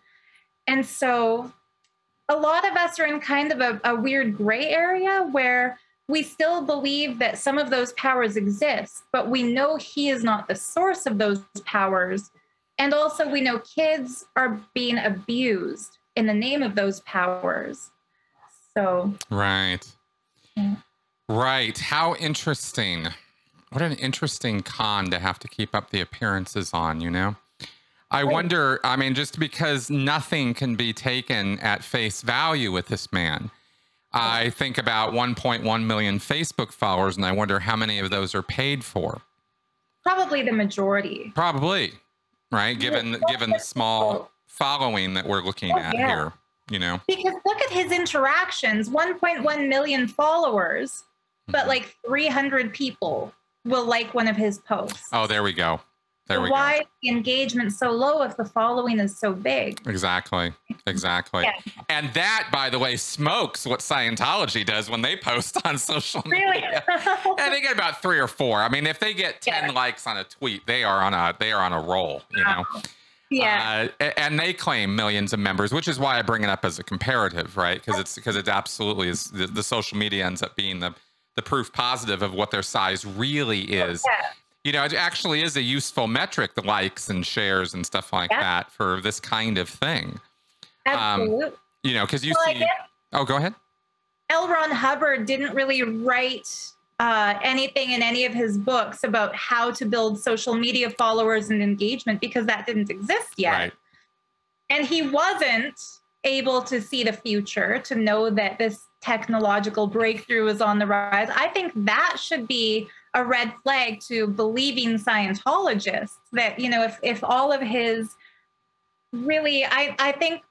And so a lot of us are in kind of a, a weird gray area where we still believe that some of those powers exist, but we know he is not the source of those powers. And also, we know kids are being abused in the name of those powers. So, right. Right. How interesting. What an interesting con to have to keep up the appearances on, you know? I wonder, I mean, just because nothing can be taken at face value with this man. I think about 1.1 million Facebook followers, and I wonder how many of those are paid for. Probably the majority. Probably, right? Given given the small following that we're looking oh, at yeah. here you know because look at his interactions 1.1 million followers but mm-hmm. like 300 people will like one of his posts oh there we go there so why go. the engagement so low if the following is so big exactly exactly yeah. and that by the way smokes what scientology does when they post on social media really? yeah, they get about three or four i mean if they get 10 yeah. likes on a tweet they are on a they are on a roll you know yeah. Uh, and they claim millions of members, which is why I bring it up as a comparative, right? Because it's because it absolutely is the, the, social media ends up being the the proof positive of what their size really is. Yeah. You know, it actually is a useful metric, the likes and shares and stuff like yeah. that for this kind of thing. Absolutely. Um, you know, because you well, see. Oh, go ahead. L. Ron Hubbard didn't really write uh, anything in any of his books about how to build social media followers and engagement because that didn't exist yet. Right. And he wasn't able to see the future to know that this technological breakthrough is on the rise. I think that should be a red flag to believing Scientologists that, you know, if, if all of his really, I, I think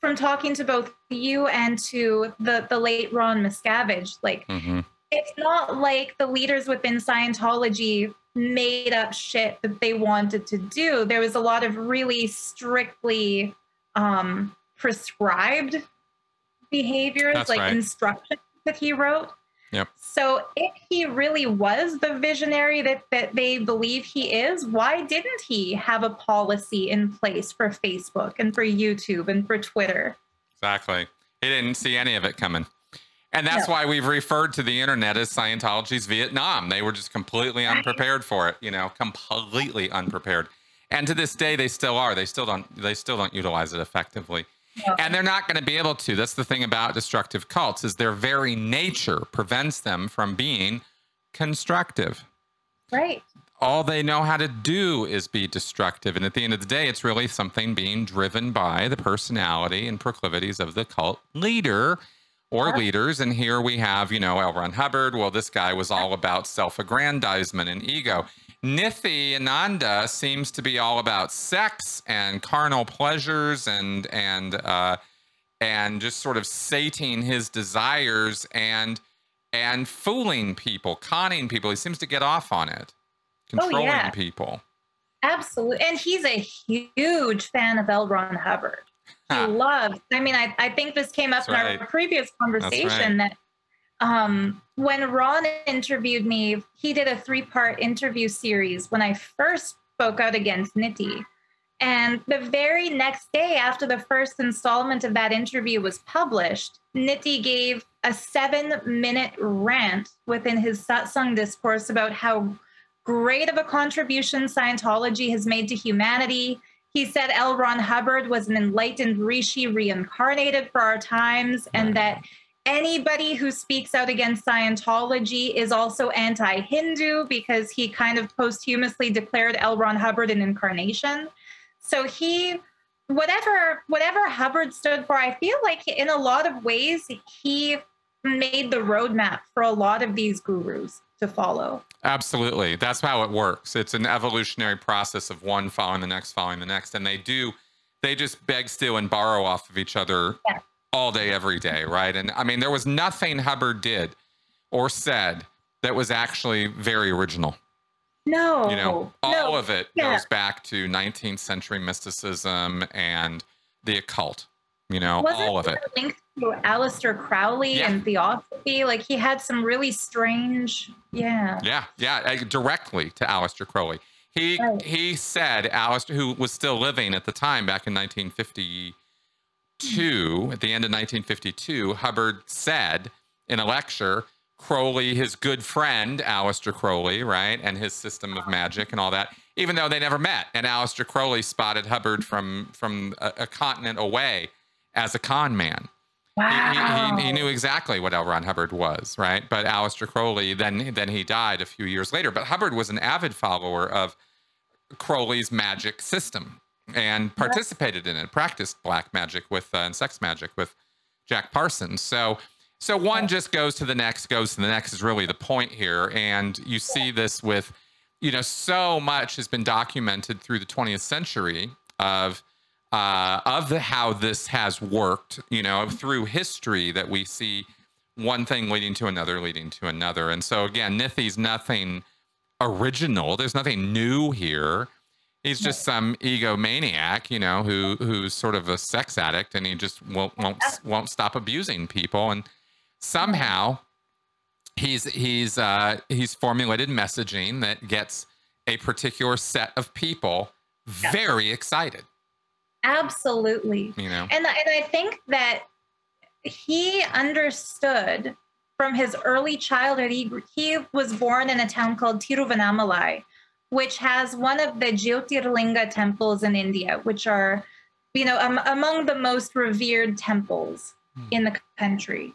from talking to both you and to the, the late Ron Miscavige, like, mm-hmm it's not like the leaders within Scientology made up shit that they wanted to do. There was a lot of really strictly um, prescribed behaviors, That's like right. instructions that he wrote. Yep. So if he really was the visionary that, that they believe he is, why didn't he have a policy in place for Facebook and for YouTube and for Twitter? Exactly. He didn't see any of it coming. And that's why we've referred to the internet as Scientology's Vietnam. They were just completely unprepared for it, you know, completely unprepared. And to this day, they still are. They still don't. They still don't utilize it effectively. And they're not going to be able to. That's the thing about destructive cults is their very nature prevents them from being constructive. Right. All they know how to do is be destructive. And at the end of the day, it's really something being driven by the personality and proclivities of the cult leader or Sure. leaders. And here we have, you know, L. Ron Hubbard. Well, this guy was all about self aggrandizement and ego. Nithyananda seems to be all about sex and carnal pleasures and and uh, and just sort of sating his desires and and fooling people, conning people. He seems to get off on it, Oh, controlling yeah. people. Absolutely. And he's a huge fan of L. Ron Hubbard. He Huh. loves, I mean, I, I think this came up That's in right. our previous conversation that um, when Ron interviewed me, he did a three part interview series when I first spoke out against Nitti. And the very next day after the first installment of that interview was published, Nitti gave a seven minute rant within his satsang discourse about how great of a contribution Scientology has made to humanity. He said L. Ron Hubbard was an enlightened rishi reincarnated for our times, and that anybody who speaks out against Scientology is also anti Hindu because he kind of posthumously declared L. Ron Hubbard an incarnation. So he, whatever whatever Hubbard stood for, I feel like in a lot of ways he made the roadmap for a lot of these gurus to follow. Absolutely. That's how it works. It's an evolutionary process of one following the next, following the next. And they do, they just beg, steal, and borrow off of each other Yeah. All day, every day, right? And I mean, there was nothing Hubbard did or said that was actually very original. No, You know, all no. of it Yeah. goes back to 19th century mysticism and the occult, you know, Wasn't all of it. a link to Aleister Crowley Yeah. and Theosophy? Like he had some really strange, yeah. Yeah, yeah, uh, directly to Aleister Crowley. He Right. he said Aleister, who was still living at the time back in 1952, at the end of 1952, Hubbard said in a lecture, Crowley, his good friend Aleister Crowley, right, and his system of magic and all that, even though they never met, and Aleister Crowley spotted Hubbard from from a, a continent away as a con man. He- Wow. He, he, he knew exactly what L. Ron Hubbard was, right? But Aleister Crowley, then then he died a few years later. But Hubbard was an avid follower of Crowley's magic system and participated in it, practiced black magic with uh, and sex magic with Jack Parsons. So so one just goes to the next, goes to the next is really the point here. And you see this with, you know, so much has been documented through the 20th century of uh, of the, how this has worked, you know, through history that we see one thing leading to another, leading to another. And so again, Nithi's nothing original. There's nothing new here. He's just some egomaniac, you know, who who's sort of a sex addict, and he just won't won't won't stop abusing people. And somehow, he's he's uh, he's formulated messaging that gets a particular set of people very excited. Absolutely. You know, And, and I think that he understood from his early childhood. He, he was born in a town called Tiruvannamalai, which has one of the Jyotirlinga temples in India, which are, you know, um, among the most revered temples Hmm. in the country.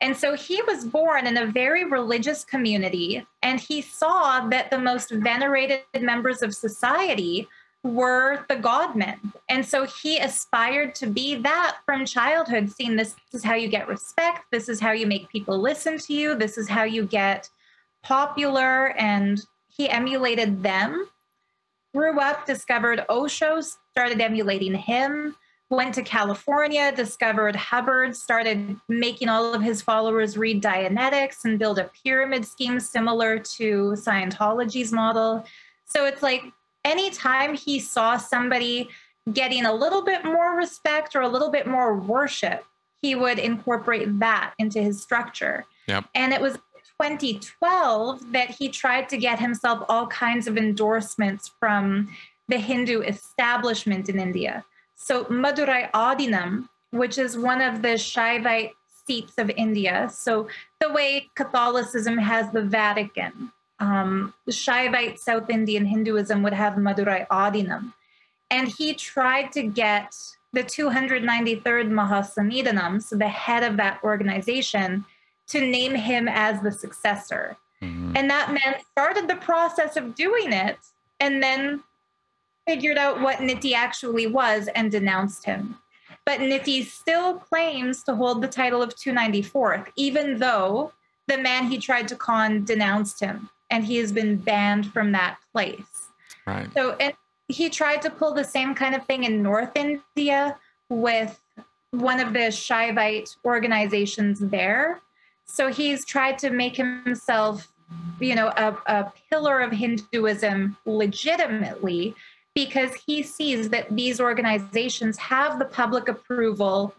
And so he was born in a very religious community, and he saw that the most venerated members of society were the godmen. And so he aspired to be that from childhood, seeing this is how you get respect, this is how you make people listen to you, this is how you get popular. And he emulated them, grew up, discovered Osho, started emulating him, went to California, discovered Hubbard, started making all of his followers read Dianetics and build a pyramid scheme similar to Scientology's model. So it's like anytime he saw somebody getting a little bit more respect or a little bit more worship, he would incorporate that into his structure. Yep. And it was 2012 that he tried to get himself all kinds of endorsements from the Hindu establishment in India. So Madurai Adinam, which is one of the Shaivite seats of India. So the way Catholicism has the Vatican um, Shaivite South Indian Hinduism would have Madurai Adinam. And he tried to get the 293rd Mahasanidanam, so the head of that organization, to name him as the successor. Mm-hmm. And that man started the process of doing it and then figured out what Niti actually was and denounced him. But Niti still claims to hold the title of 294th, even though the man he tried to con denounced him and he has been banned from that place. Right. So, and he tried to pull the same kind of thing in North India with one of the Shaivite organizations there. So he's tried to make himself, you know, a, a pillar of Hinduism legitimately because he sees that these organizations have the public approval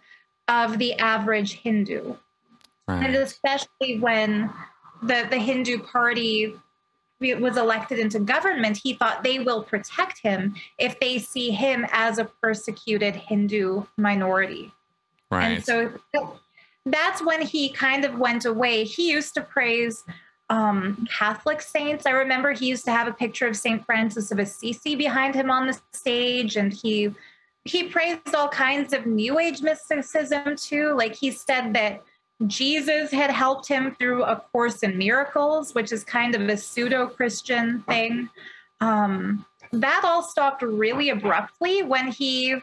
of the average Hindu. Right. And especially when the, the Hindu party was elected into government, he thought they will protect him if they see him as a persecuted Hindu minority. Right. And so that's when he kind of went away. He used to praise um, Catholic saints. I remember he used to have a picture of Saint Francis of Assisi behind him on the stage, and he he praised all kinds of New Age mysticism too. Like he said that Jesus had helped him through A Course in Miracles, which is kind of a pseudo Christian thing. Um, that all stopped really abruptly when he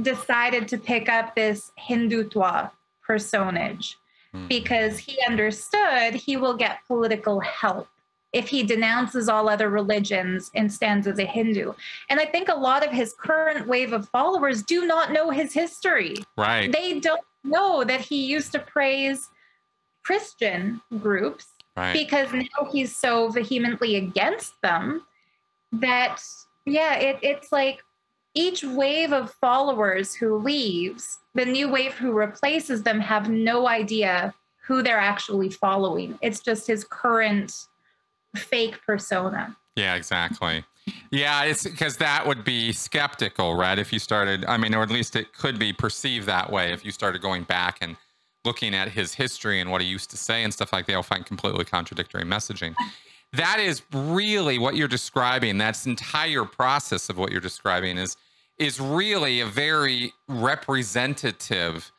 decided to pick up this Hindutva personage hmm. because he understood he will get political help if he denounces all other religions and stands as a Hindu. And I think a lot of his current wave of followers do not know his history. Right. They don't know that he used to praise Christian groups right. because now he's so vehemently against them that, yeah, it, it's like each wave of followers who leaves, the new wave who replaces them have no idea who they're actually following. It's just his current fake persona. Yeah, exactly. Yeah, it's because that would be skeptical, right? If you started, I mean, or at least it could be perceived that way if you started going back and looking at his history and what he used to say and stuff like that, you'll find completely contradictory messaging. That is really what you're describing. That's entire process of what you're describing is is really a very representative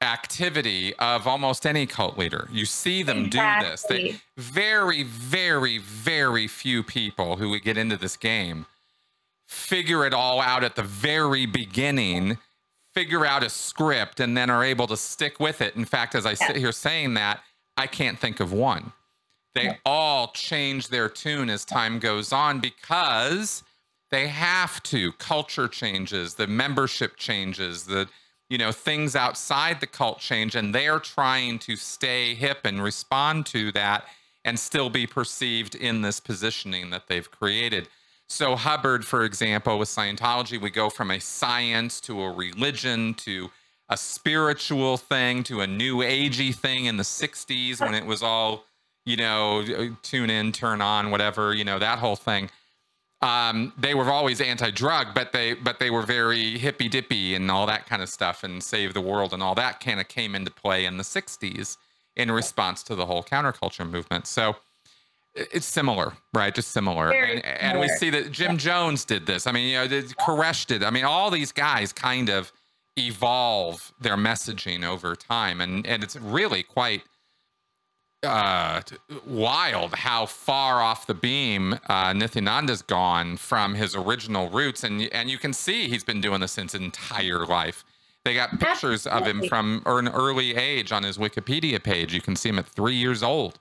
activity of almost any cult leader. You see them exactly. do this. They, very, very, very few people who would get into this game figure it all out at the very beginning, figure out a script, and then are able to stick with it. In fact, as I sit here saying that, I can't think of one. They all change their tune as time goes on because they have to. Culture changes, the membership changes, the you know things outside the cult change and they're trying to stay hip and respond to that and still be perceived in this positioning that they've created so hubbard for example with scientology we go from a science to a religion to a spiritual thing to a new agey thing in the 60s when it was all you know tune in turn on whatever you know that whole thing um, they were always anti-drug, but they but they were very hippy dippy and all that kind of stuff, and save the world and all that kind of came into play in the '60s in response to the whole counterculture movement. So it's similar, right? Just similar, and, and, we see that Jim Jones did this. I mean, you know, Koresh did. I mean, all these guys kind of evolve their messaging over time, and and it's really quite uh, wild how far off the beam uh, Nithyananda's gone from his original roots, and and you can see he's been doing this his entire life. They got pictures of him from an early age on his Wikipedia page. You can see him at three years old,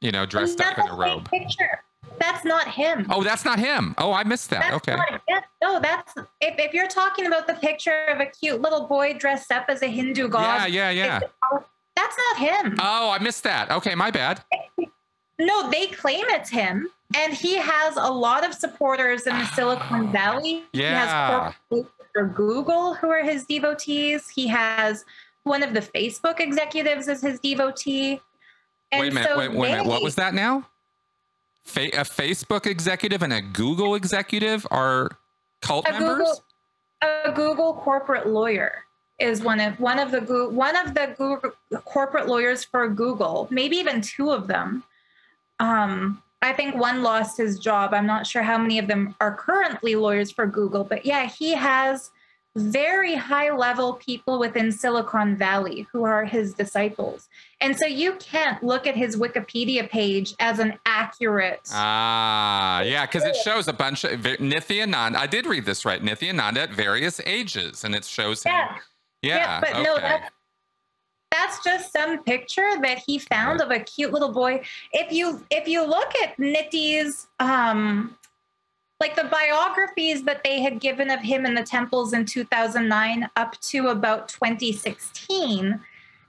you know, dressed up in a robe. Picture. That's not him. Oh, that's not him. Oh, I missed that. That's okay. No, that's if, if you're talking about the picture of a cute little boy dressed up as a Hindu god. Yeah, yeah, yeah. That's not him. Oh, I missed that. Okay, my bad. No, they claim it's him. And he has a lot of supporters in the Silicon Valley. Yeah. He has for Google who are his devotees. He has one of the Facebook executives as his devotee. And wait a minute. So wait, wait they, a minute. What was that now? Fa- a Facebook executive and a Google executive are cult members? Google, a Google corporate lawyer is one of one of the one of the Google, corporate lawyers for Google, maybe even two of them. Um, I think one lost his job. I'm not sure how many of them are currently lawyers for Google, but yeah, he has very high level people within Silicon Valley who are his disciples. And so you can't look at his Wikipedia page as an accurate. Ah, yeah, because it shows a bunch of Nithyananda. I did read this right. Nithyananda at various ages, and it shows him. Yeah. Yeah. Yeah, but okay. no, that's, that's just some picture that he found of a cute little boy. If you if you look at Nitti's um like the biographies that they had given of him in the temples in 2009 up to about 2016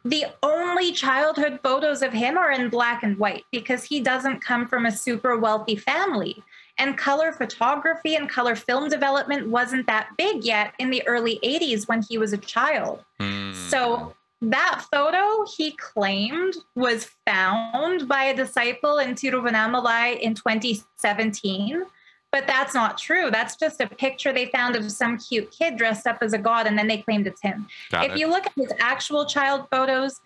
the only childhood photos of him are in black and white because he doesn't come from a super wealthy family and color photography and color film development wasn't that big yet in the early 80s when he was a child Hmm. so that photo he claimed was found by a disciple in Tiruvannamalai in 2017. But that's not true. That's just a picture they found of some cute kid dressed up as a god, and then they claimed it's him. Got if it. you look at his actual child photos,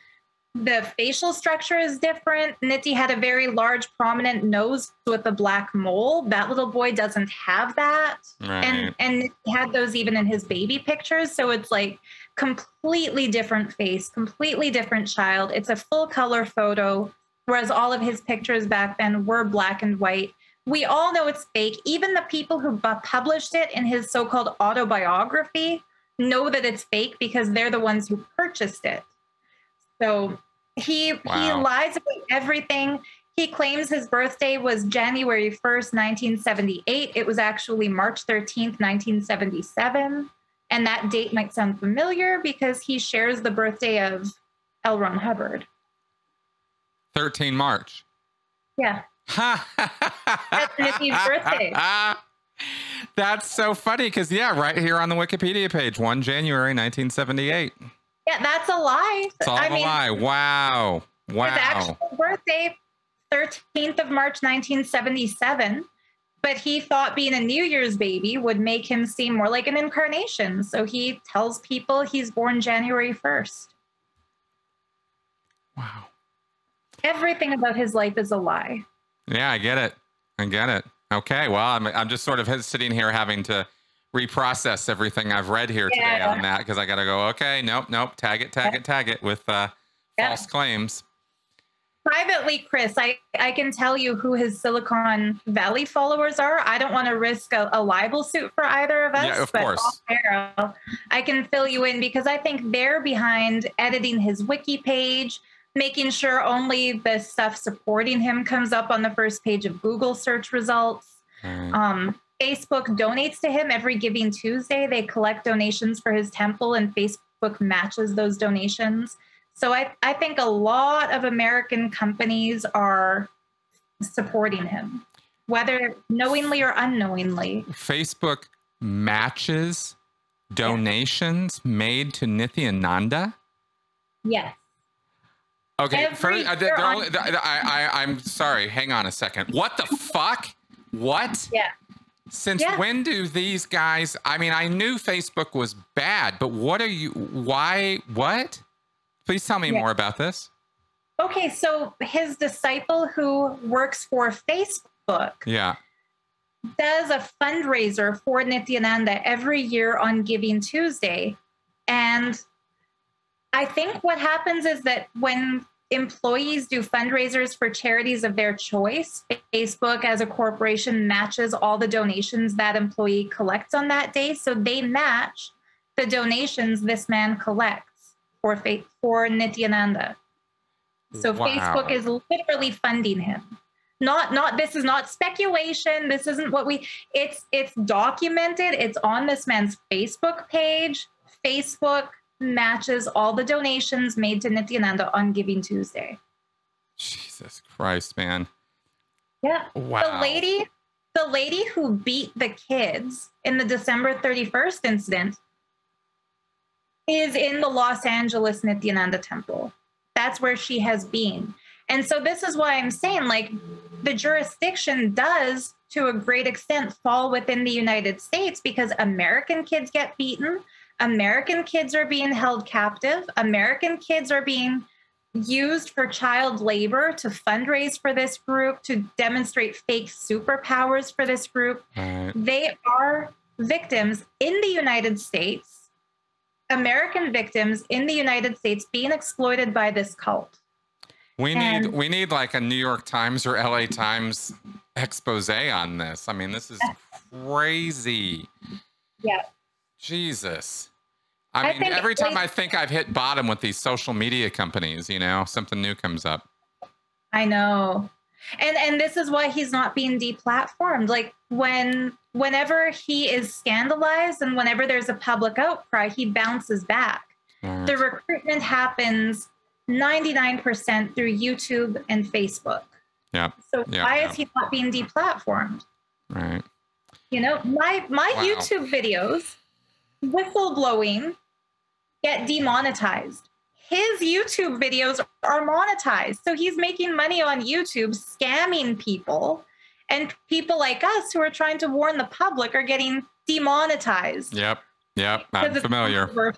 the facial structure is different. Nitti had a very large, prominent nose with a black mole. That little boy doesn't have that. Right. And and he had those even in his baby pictures. So it's like completely different face, completely different child. It's a full color photo, whereas all of his pictures back then were black and white. We all know it's fake. Even the people who bu- published it in his so called autobiography know that it's fake because they're the ones who purchased it. So he he lies about everything. He claims his birthday was January 1st, 1978. It was actually March 13th, 1977. And that date might sound familiar because he shares the birthday of L. Ron Hubbard. 13 March. Yeah. That's Nitty's birthday. That's so funny because, yeah, right here on the Wikipedia page, 1 January 1978. Yeah, that's a lie. It's all I a mean, lie. Wow. Wow. his actual birthday, 13th of March, 1977. But he thought being a New Year's baby would make him seem more like an incarnation. So he tells people he's born January 1st. Wow. Everything about his life is a lie. Yeah, I get it. I get it. Okay. Well, I'm, I'm just sort of sitting here having to reprocess everything I've read here today Yeah. on that because I got to go, okay, nope, nope, tag it, tag it, tag it with uh, Yeah. false claims. Privately, Chris, I, I can tell you who his Silicon Valley followers are. I don't want to risk a, a libel suit for either of us. Yeah, of but course. I can fill you in because I think they're behind editing his wiki page, making sure only the stuff supporting him comes up on the first page of Google search results. Um, Facebook donates to him every Giving Tuesday. They collect donations for his temple, and Facebook matches those donations. So I, I think a lot of American companies are supporting him, whether knowingly or unknowingly. Facebook matches donations made to Nithyananda. Yes. Okay, Every first, uh, the- year the on- only- the- I, I, I'm sorry. Hang on a second. What the fuck? What? Yeah. Since Yeah. when do these guys? I mean, I knew Facebook was bad, but what are you? Why? What? Please tell me Yeah. more about this. Okay, so his disciple who works for Facebook Yeah. does a fundraiser for Nithyananda every year on Giving Tuesday. And I think what happens is that when employees do fundraisers for charities of their choice, Facebook as a corporation matches all the donations that employee collects on that day. So they match the donations this man collects for fa- for Nithyananda. So Wow. Facebook is literally funding him. Not not this is not speculation. This isn't what we it's it's documented. It's on this man's Facebook page. Facebook matches all the donations made to Nithyananda on Giving Tuesday. Jesus Christ, man. Yeah. Wow. The lady the lady who beat the kids in the December 31st incident is in the Los Angeles Nithyananda temple. That's where she has been. And so this is why I'm saying like the jurisdiction does to a great extent fall within the United States because American kids get beaten, American kids are being held captive, American kids are being used for child labor to fundraise for this group, to demonstrate fake superpowers for this group. Right. They are victims in the United States, American victims in the United States being exploited by this cult. We need we need like a New York Times or LA Times expose on this. I mean, this is crazy. Yeah. Jesus. I, I mean, think every time they- I think I've hit bottom with these social media companies, you know, something new comes up. I know. And and this is why he's not being deplatformed. Like when whenever he is scandalized and whenever there's a public outcry, he bounces back. Right. The recruitment happens 99% through YouTube and Facebook. Yeah. So Yeah, why yeah. is he not being deplatformed? Right. You know, my my Wow. YouTube videos, whistleblowing, get demonetized. His YouTube videos are monetized. So he's making money on YouTube scamming people. And people like us who are trying to warn the public are getting demonetized. Yep. Yep. I'm familiar.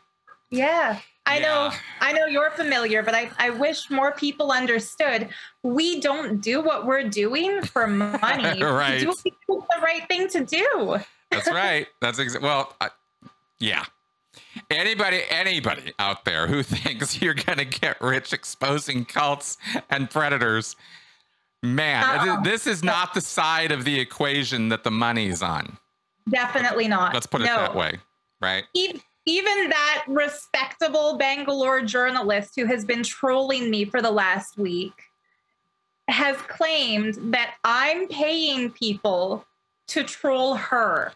Yeah. I know I know you're familiar, but I, I wish more people understood we don't do what we're doing for money. Right. We do it because it's the right thing to do. That's right. That's exa- well, I, yeah. Anybody, anybody out there who thinks you're gonna get rich exposing cults and predators, man, Uh-uh. this is not the side of the equation that the money's on. Definitely not. Let's put it No. that way, right? E- Even that respectable Bangalore journalist who has been trolling me for the last week has claimed that I'm paying people to troll her.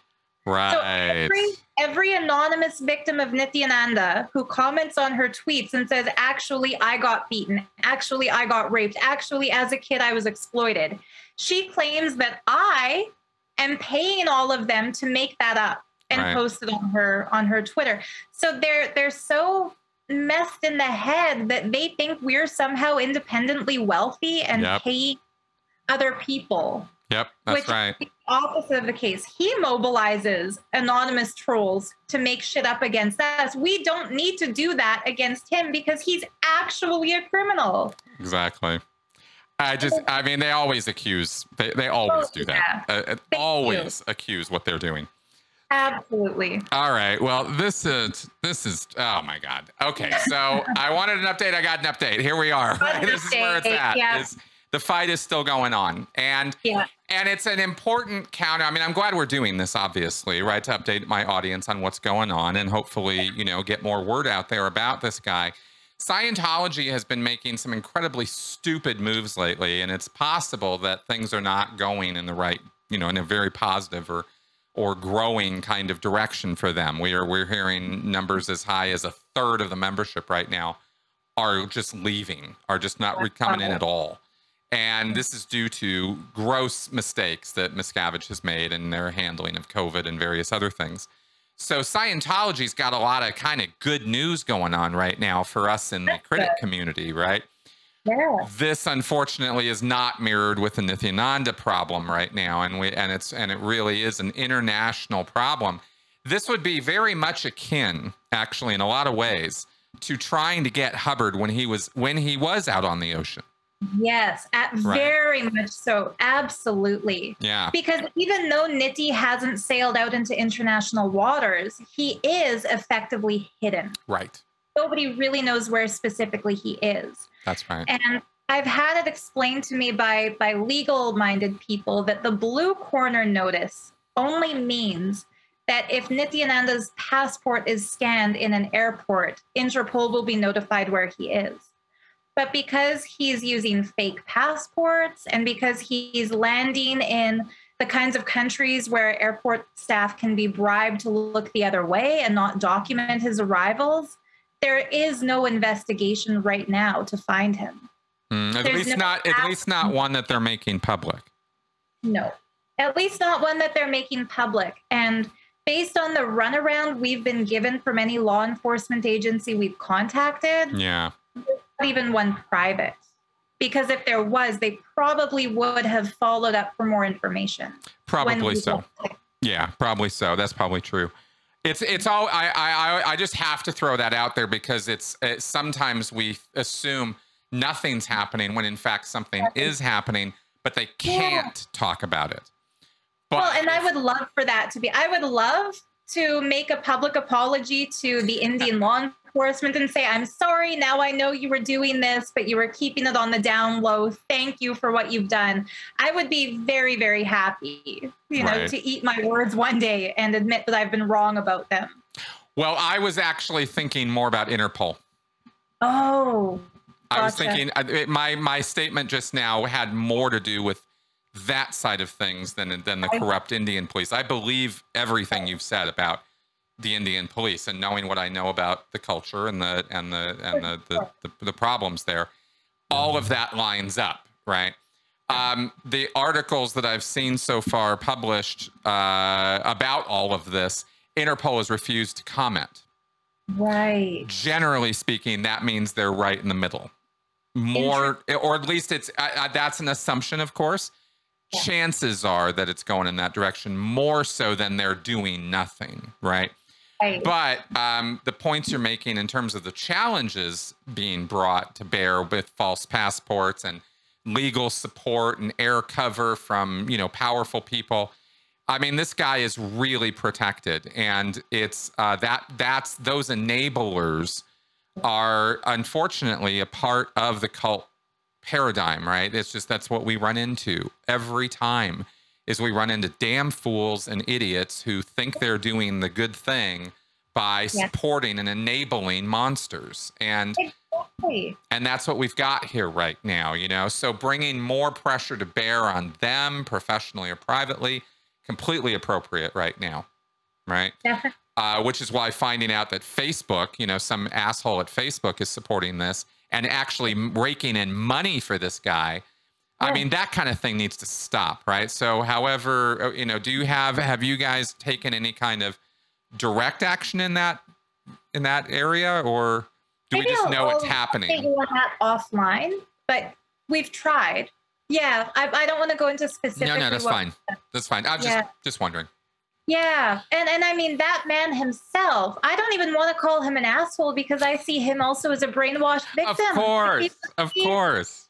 So every, every anonymous victim of Nithyananda who comments on her tweets and says, actually, I got beaten. Actually, I got raped. Actually, as a kid, I was exploited. She claims that I am paying all of them to make that up and Right. post it on her on her Twitter. So they're they're so messed in the head that they think we're somehow independently wealthy and Yep. pay other people Yep. That's which right. is the opposite of the case. He mobilizes anonymous trolls to make shit up against us. We don't need to do that against him because he's actually a criminal. Exactly. I just, I mean, they always accuse, they, they always Oh, do that. Uh, uh, you. always accuse what they're doing. Absolutely. All right. Well, this is this is oh my god. Okay, so I wanted an update. I got an update. Here we are. An this is where it's at. yeah. The fight is still going on, and Yeah. and it's an important counter. I mean, I'm glad we're doing this, obviously, right, to update my audience on what's going on, and hopefully, you know, get more word out there about this guy. Scientology has been making some incredibly stupid moves lately, and it's possible that things are not going in the right, you know, in a very positive or or growing kind of direction for them. We are we're hearing numbers as high as a third of the membership right now are just leaving, are just not coming in at all. And this is due to gross mistakes that Miscavige has made in their handling of COVID and various other things. So Scientology's got a lot of kind of good news going on right now for us in the critic community, right? Yeah. This unfortunately is not mirrored with the Nithyananda problem right now, and we and it's and it really is an international problem. This would be very much akin, actually, in a lot of ways, to trying to get Hubbard when he was when he was out on the ocean. Yes. At Right. very much so. Absolutely. Yeah, Because even though Nitti hasn't sailed out into international waters, he is effectively hidden. right. Nobody really knows where specifically he is. That's right. And I've had it explained to me by by legal minded people that the blue corner notice only means that if Nithyananda's passport is scanned in an airport, Interpol will be notified where he is. But because he's using fake passports and because he's landing in the kinds of countries where airport staff can be bribed to look the other way and not document his arrivals, there is no investigation right now to find him. Mm, at There's least no not at least not one that they're making public. No, at least not one that they're making public. And based on the runaround we've been given from any law enforcement agency we've contacted, Yeah. Not even one private. Because if there was, they probably would have followed up for more information. Probably so. Yeah, probably so. That's probably true. It's it's all I I I- just have to throw that out there because it's, it's sometimes we assume nothing's happening when in fact something is happening, but they can't talk about it. But well, and I would love for that to be. I would love to make a public apology to the Indian law enforcement and say, I'm sorry. Now I know you were doing this, but you were keeping it on the down low. Thank you for what you've done. I would be very, very happy, you know, Right. to eat my words one day and admit that I've been wrong about them. well, I was actually thinking more about Interpol. Oh, I was thinking uh, my my statement just now had more to do with that side of things than than the corrupt Indian police. I believe everything you've said about the Indian police and knowing what I know about the culture and the and the and the the, the, the problems there. All of that lines up, right? Um, the articles that I've seen so far published uh, about all of this, Interpol has refused to comment right. generally speaking, that means they're right in the middle. More, or at least it's uh, that's an assumption, of course. Yeah. Chances are that it's going in that direction more so than they're doing nothing, right? Right. But um, the points you're making in terms of the challenges being brought to bear with false passports and legal support and air cover from you know powerful people. I mean, this guy is really protected, and it's uh, that that's those enablers are unfortunately a part of the cult paradigm, right? It's just that's what we run into every time is we run into damn fools and idiots who think they're doing the good thing by supporting and enabling monsters. And Exactly. and that's what we've got here right now, you know. So bringing more pressure to bear on them professionally or privately completely appropriate right now. Right? Definitely. uh, which is why finding out that Facebook, you know, some asshole at Facebook is supporting this and actually raking in money for this guy. I mean, that kind of thing needs to stop, right? So, however, uh, you know, do you have have you guys taken any kind of direct action in that in that area, or do we just I'll- know it's I'll happening? on that offline, but we've tried. Yeah, I, I don't want to go into specific. No, no, that's fine. That's fine. I was Yeah. just just wondering. Yeah, and and I mean that man himself. I don't even want to call him an asshole because I see him also as a brainwashed victim. Of course, of course.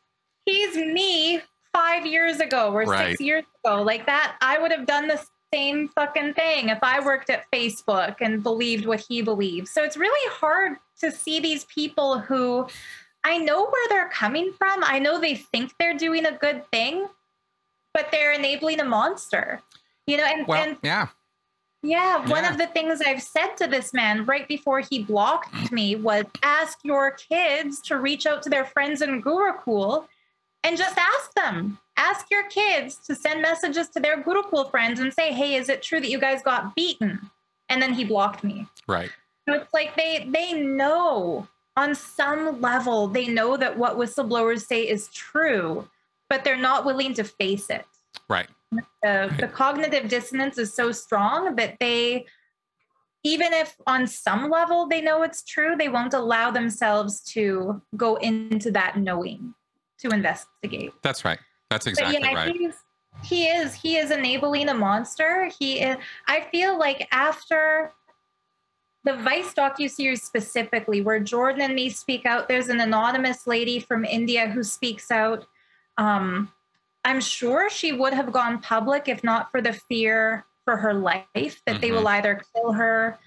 He's me five years ago or Right. six years ago. Like that, I would have done the same fucking thing if I worked at Facebook and believed what he believes. So it's really hard to see these people who I know where they're coming from. I know they think they're doing a good thing, but they're enabling a monster. You know, and, Well, and yeah, yeah, one Yeah. of the things I've said to this man right before he blocked me was ask your kids to reach out to their friends in Gurukul and just ask them. Ask your kids to send messages to their Gurukul friends and say, "Hey, is it true that you guys got beaten?" And then he blocked me. right. So it's like they they know on some level they know that what whistleblowers say is true, but they're not willing to face it Right. the, the cognitive dissonance is so strong that they even if on some level they know it's true they won't allow themselves to go into that knowing to investigate That's right. That's exactly but yeah right. he is he is enabling a monster he is i feel like after the vice docu-series specifically where jordan and me speak out there's an anonymous lady from india who speaks out um, i'm sure she would have gone public if not for the fear for her life that they Mhm. will either kill her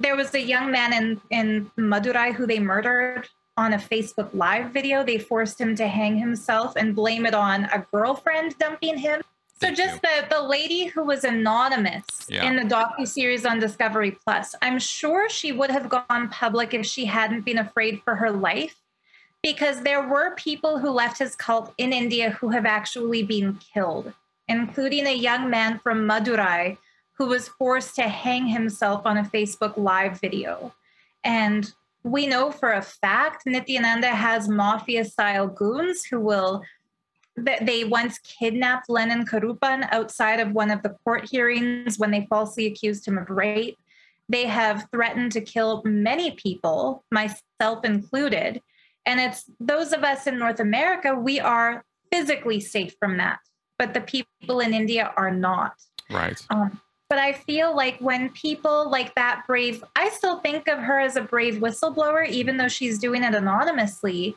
there was a young man in in madurai who they murdered on a Facebook Live video. They forced him to hang himself and blame it on a girlfriend dumping him. So just the the lady who was anonymous Yeah. in the docu series on Discovery Plus, I'm sure she would have gone public if she hadn't been afraid for her life, because there were people who left his cult in India who have actually been killed, including a young man from Madurai who was forced to hang himself on a Facebook Live video, and we know for a fact Nithyananda has mafia style goons who will they once kidnapped Lenin Karuppan outside of one of the court hearings when they falsely accused him of rape. They have threatened to kill many people, myself included. And it's those of us in North America, we are physically safe from that, but the people in India are not. Right. Um, but I feel like when people like that brave, I still think of her as a brave whistleblower, even though she's doing it anonymously.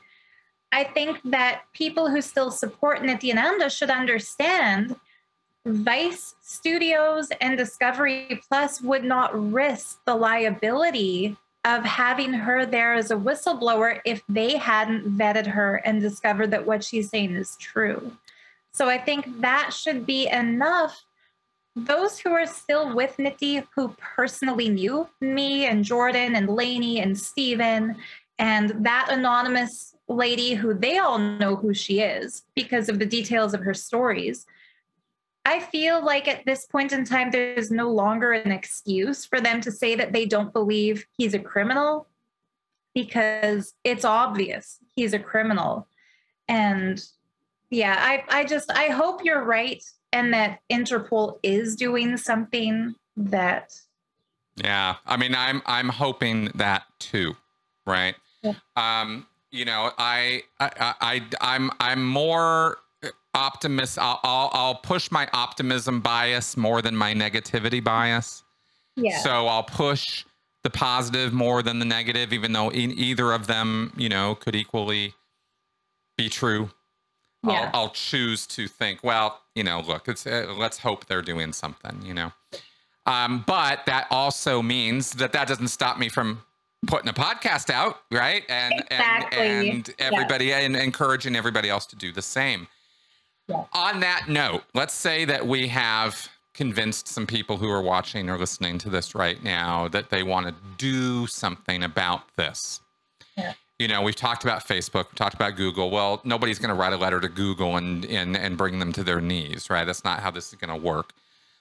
I think that people who still support Nithyananda should understand Vice Studios and Discovery Plus would not risk the liability of having her there as a whistleblower if they hadn't vetted her and discovered that what she's saying is true. So I think that should be enough. Those who are still with Nitty, who personally knew me and Jordan and Lainey and Steven and that anonymous lady who they all know who she is because of the details of her stories. I feel like at this point in time, there's no longer an excuse for them to say that they don't believe he's a criminal because it's obvious he's a criminal. And yeah, I, I just, I hope you're right and that Interpol is doing something that. Yeah. I mean, I'm, I'm hoping that too. Right. Yeah. Um, you know, I, I, I, I'm, I'm more optimist. I'll, I'll, I'll push my optimism bias more than my negativity bias. Yeah. So I'll push the positive more than the negative, even though in either of them, you know, could equally be true. Yeah. I'll, I'll choose to think, well, you know, look, it's uh, let's hope they're doing something, you know. Um, but that also means that that doesn't stop me from putting a podcast out, right? And exactly. and, and everybody yeah. and encouraging everybody else to do the same. On that note, let's say that we have convinced some people who are watching or listening to this right now that they want to do something about this. Yeah. You know, we've talked about Facebook, we've talked about Google. Well, nobody's going to write a letter to Google and, and and bring them to their knees, right? That's not how this is going to work.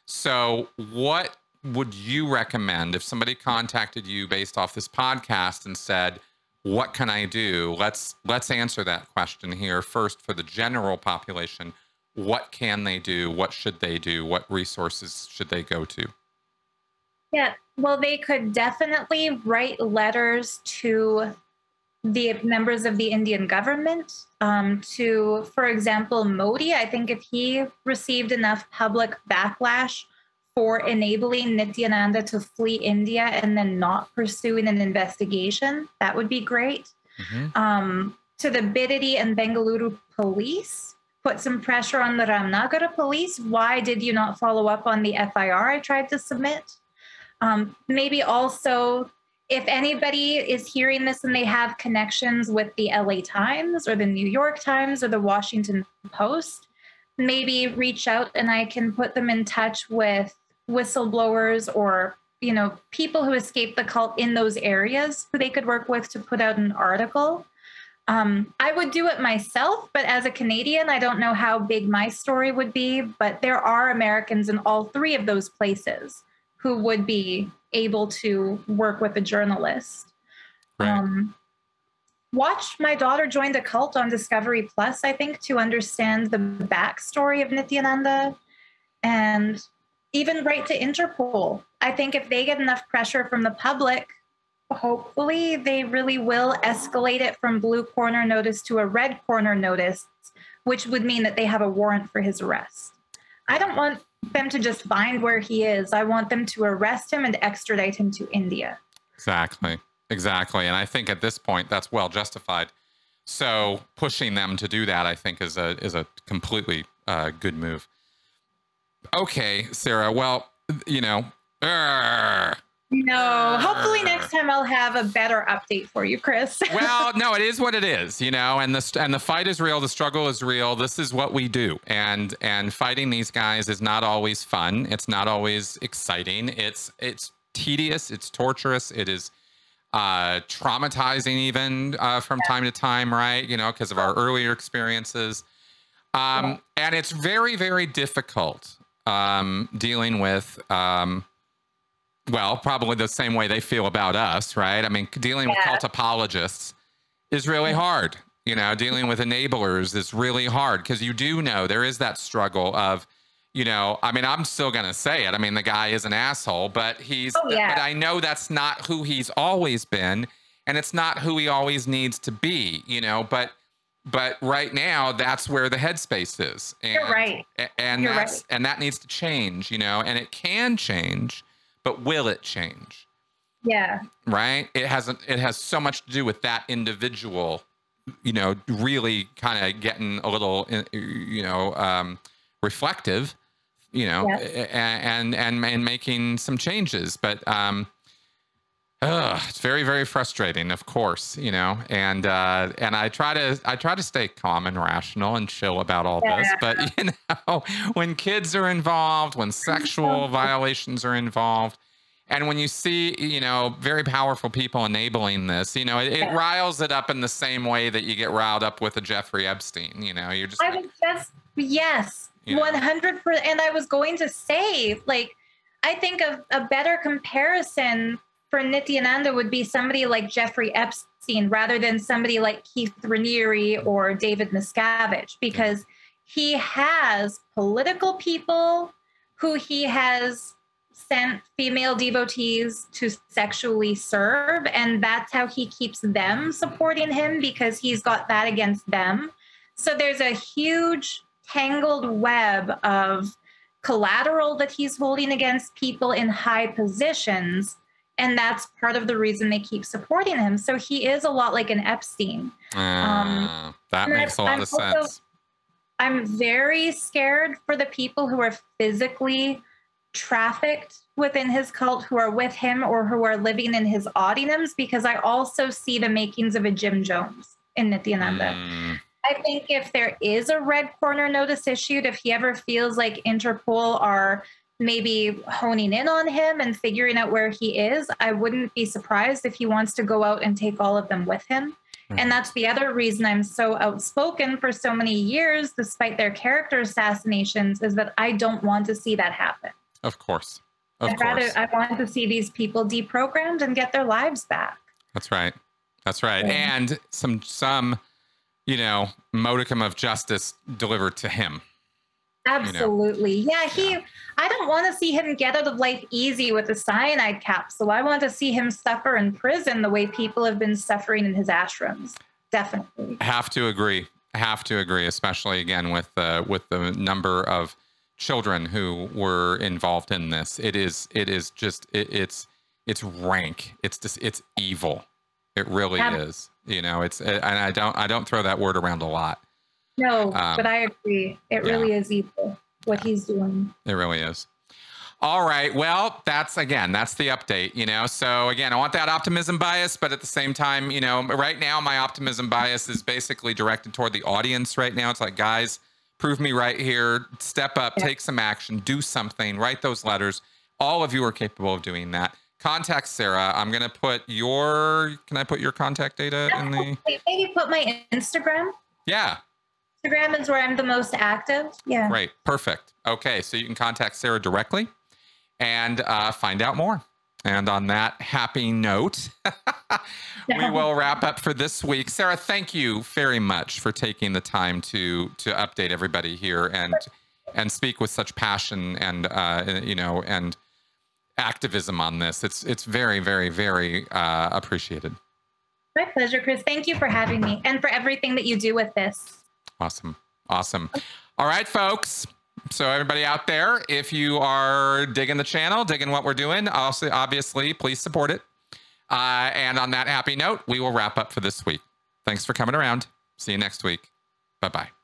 So, what would you recommend if somebody contacted you based off this podcast and said, what can I do? Let's let's answer that question here first for the general population. What can they do? What should they do? What resources should they go to? Yeah, well, they could definitely write letters to the members of the Indian government. Um, to, for example, Modi. I think if he received enough public backlash for enabling Nithyananda to flee India and then not pursuing an investigation. That would be great. Mm-hmm. Um, to the Bidadi and Bengaluru police, put some pressure on the Ramanagara police. Why did you not follow up on the FIR I tried to submit? Um, maybe also, if anybody is hearing this and they have connections with the LA Times or the New York Times or the Washington Post, maybe reach out and I can put them in touch with whistleblowers or you know people who escaped the cult in those areas who they could work with to put out an article. Um, i would do it myself but as a canadian i don't know how big my story would be but there are americans in all three of those places who would be able to work with a journalist right. um, watch my daughter joined a cult on discovery plus i think to understand the backstory of nithyananda and even write to Interpol. I think if they get enough pressure from the public, hopefully they really will escalate it from blue corner notice to a red corner notice, which would mean that they have a warrant for his arrest. I don't want them to just find where he is. I want them to arrest him and extradite him to India. Exactly. Exactly. And I think at this point that's well justified. So pushing them to do that, I think, is a is a completely uh, good move. Okay, Sarah. Well, you know. No, hopefully next time I'll have a better update for you, Chris. well, no, it is what it is, you know, and the and the fight is real, the struggle is real. This is what we do. And and fighting these guys is not always fun. It's not always exciting. It's it's tedious, it's torturous, it is uh traumatizing even uh from time to time, right? You know, because of our earlier experiences. Um and it's very very difficult um, dealing with, um, well, probably the same way they feel about us, right? I mean, dealing yeah. with cult apologists is really hard. You know, dealing with enablers is really hard because you do know there is that struggle of, you know, I mean, I'm still going to say it. I mean, the guy is an asshole, but he's, oh, yeah. but I know that's not who he's always been. And it's not who he always needs to be, you know, but but right now that's where the headspace is and, You're right and You're that's right. and that needs to change you know and it can change but will it change yeah right it hasn't it has so much to do with that individual you know, really kind of getting a little, uh, you know, um, reflective, you know, Yes. and and and making some changes. But um, Ugh, it's very, very frustrating, of course, you know, and uh, and I try to I try to stay calm and rational and chill about all this, but you know, when kids are involved, when sexual violations are involved, and when you see you know very powerful people enabling this, you know, it, it Yeah. riles it up in the same way that you get riled up with a Jeffrey Epstein. You know, you're just I like, was just yes, one hundred percent. And I was going to say, like, I think of a better comparison for Nithyananda would be somebody like Jeffrey Epstein rather than somebody like Keith Raniere or David Miscavige, because he has political people who he has sent female devotees to sexually serve, and that's how he keeps them supporting him because he's got that against them. So there's a huge tangled web of collateral that he's holding against people in high positions. And that's part of the reason they keep supporting him. So he is a lot like an Epstein. uh, that makes a lot I'm of also- sense. I'm very scared for the people who are physically trafficked within his cult, who are with him or who are living in his audience, because I also see the makings of a Jim Jones in Nithyananda. Mm, I think if there is a red corner notice issued, if he ever feels like Interpol are maybe honing in on him and figuring out where he is, I wouldn't be surprised if he wants to go out and take all of them with him. Mhm. And that's the other reason I'm so outspoken for so many years, despite their character assassinations, is that I don't want to see that happen. of course, of I'd course. rather I want to see these people deprogrammed and get their lives back. That's right. That's right. Yeah. And some some, you know, modicum of justice delivered to him. Absolutely. Yeah, he Yeah. I don't want to see him get out of life easy with a cyanide capsule. I want to see him suffer in prison the way people have been suffering in his ashrams. Definitely. Have to agree. Have to agree, especially again with the with the number of children who were involved in this. It is it is just it, it's it's rank. It's just it's evil. It really is. You know, it's and I don't I don't throw that word around a lot. No, Um, but I agree. It yeah. really is evil what he's doing. It really is. All right. Well, that's again, that's the update, you know. So again, I want that optimism bias, but at the same time, you know, right now my optimism bias is basically directed toward the audience right now. It's like, guys, prove me right here. Step up, Yeah. take some action, do something, write those letters. All of you are capable of doing that. Contact Sarah. I'm gonna put your can I put your contact data in the Maybe put my Instagram. Yeah, Instagram is where I'm the most active. Yeah. Right. Perfect. Okay. So you can contact Sarah directly and uh, find out more. And on that happy note, we will wrap up for this week. Sarah, thank you very much for taking the time to to update everybody here and and speak with such passion and uh, you know and activism on this. It's it's very very very uh, appreciated. My pleasure, Chris. Thank you for having me and for everything that you do with this. Awesome. Awesome. All right, folks. So everybody out there, if you are digging the channel, digging what we're doing, also obviously please support it. Uh, and on that happy note, we will wrap up for this week. Thanks for coming around. See you next week. Bye bye.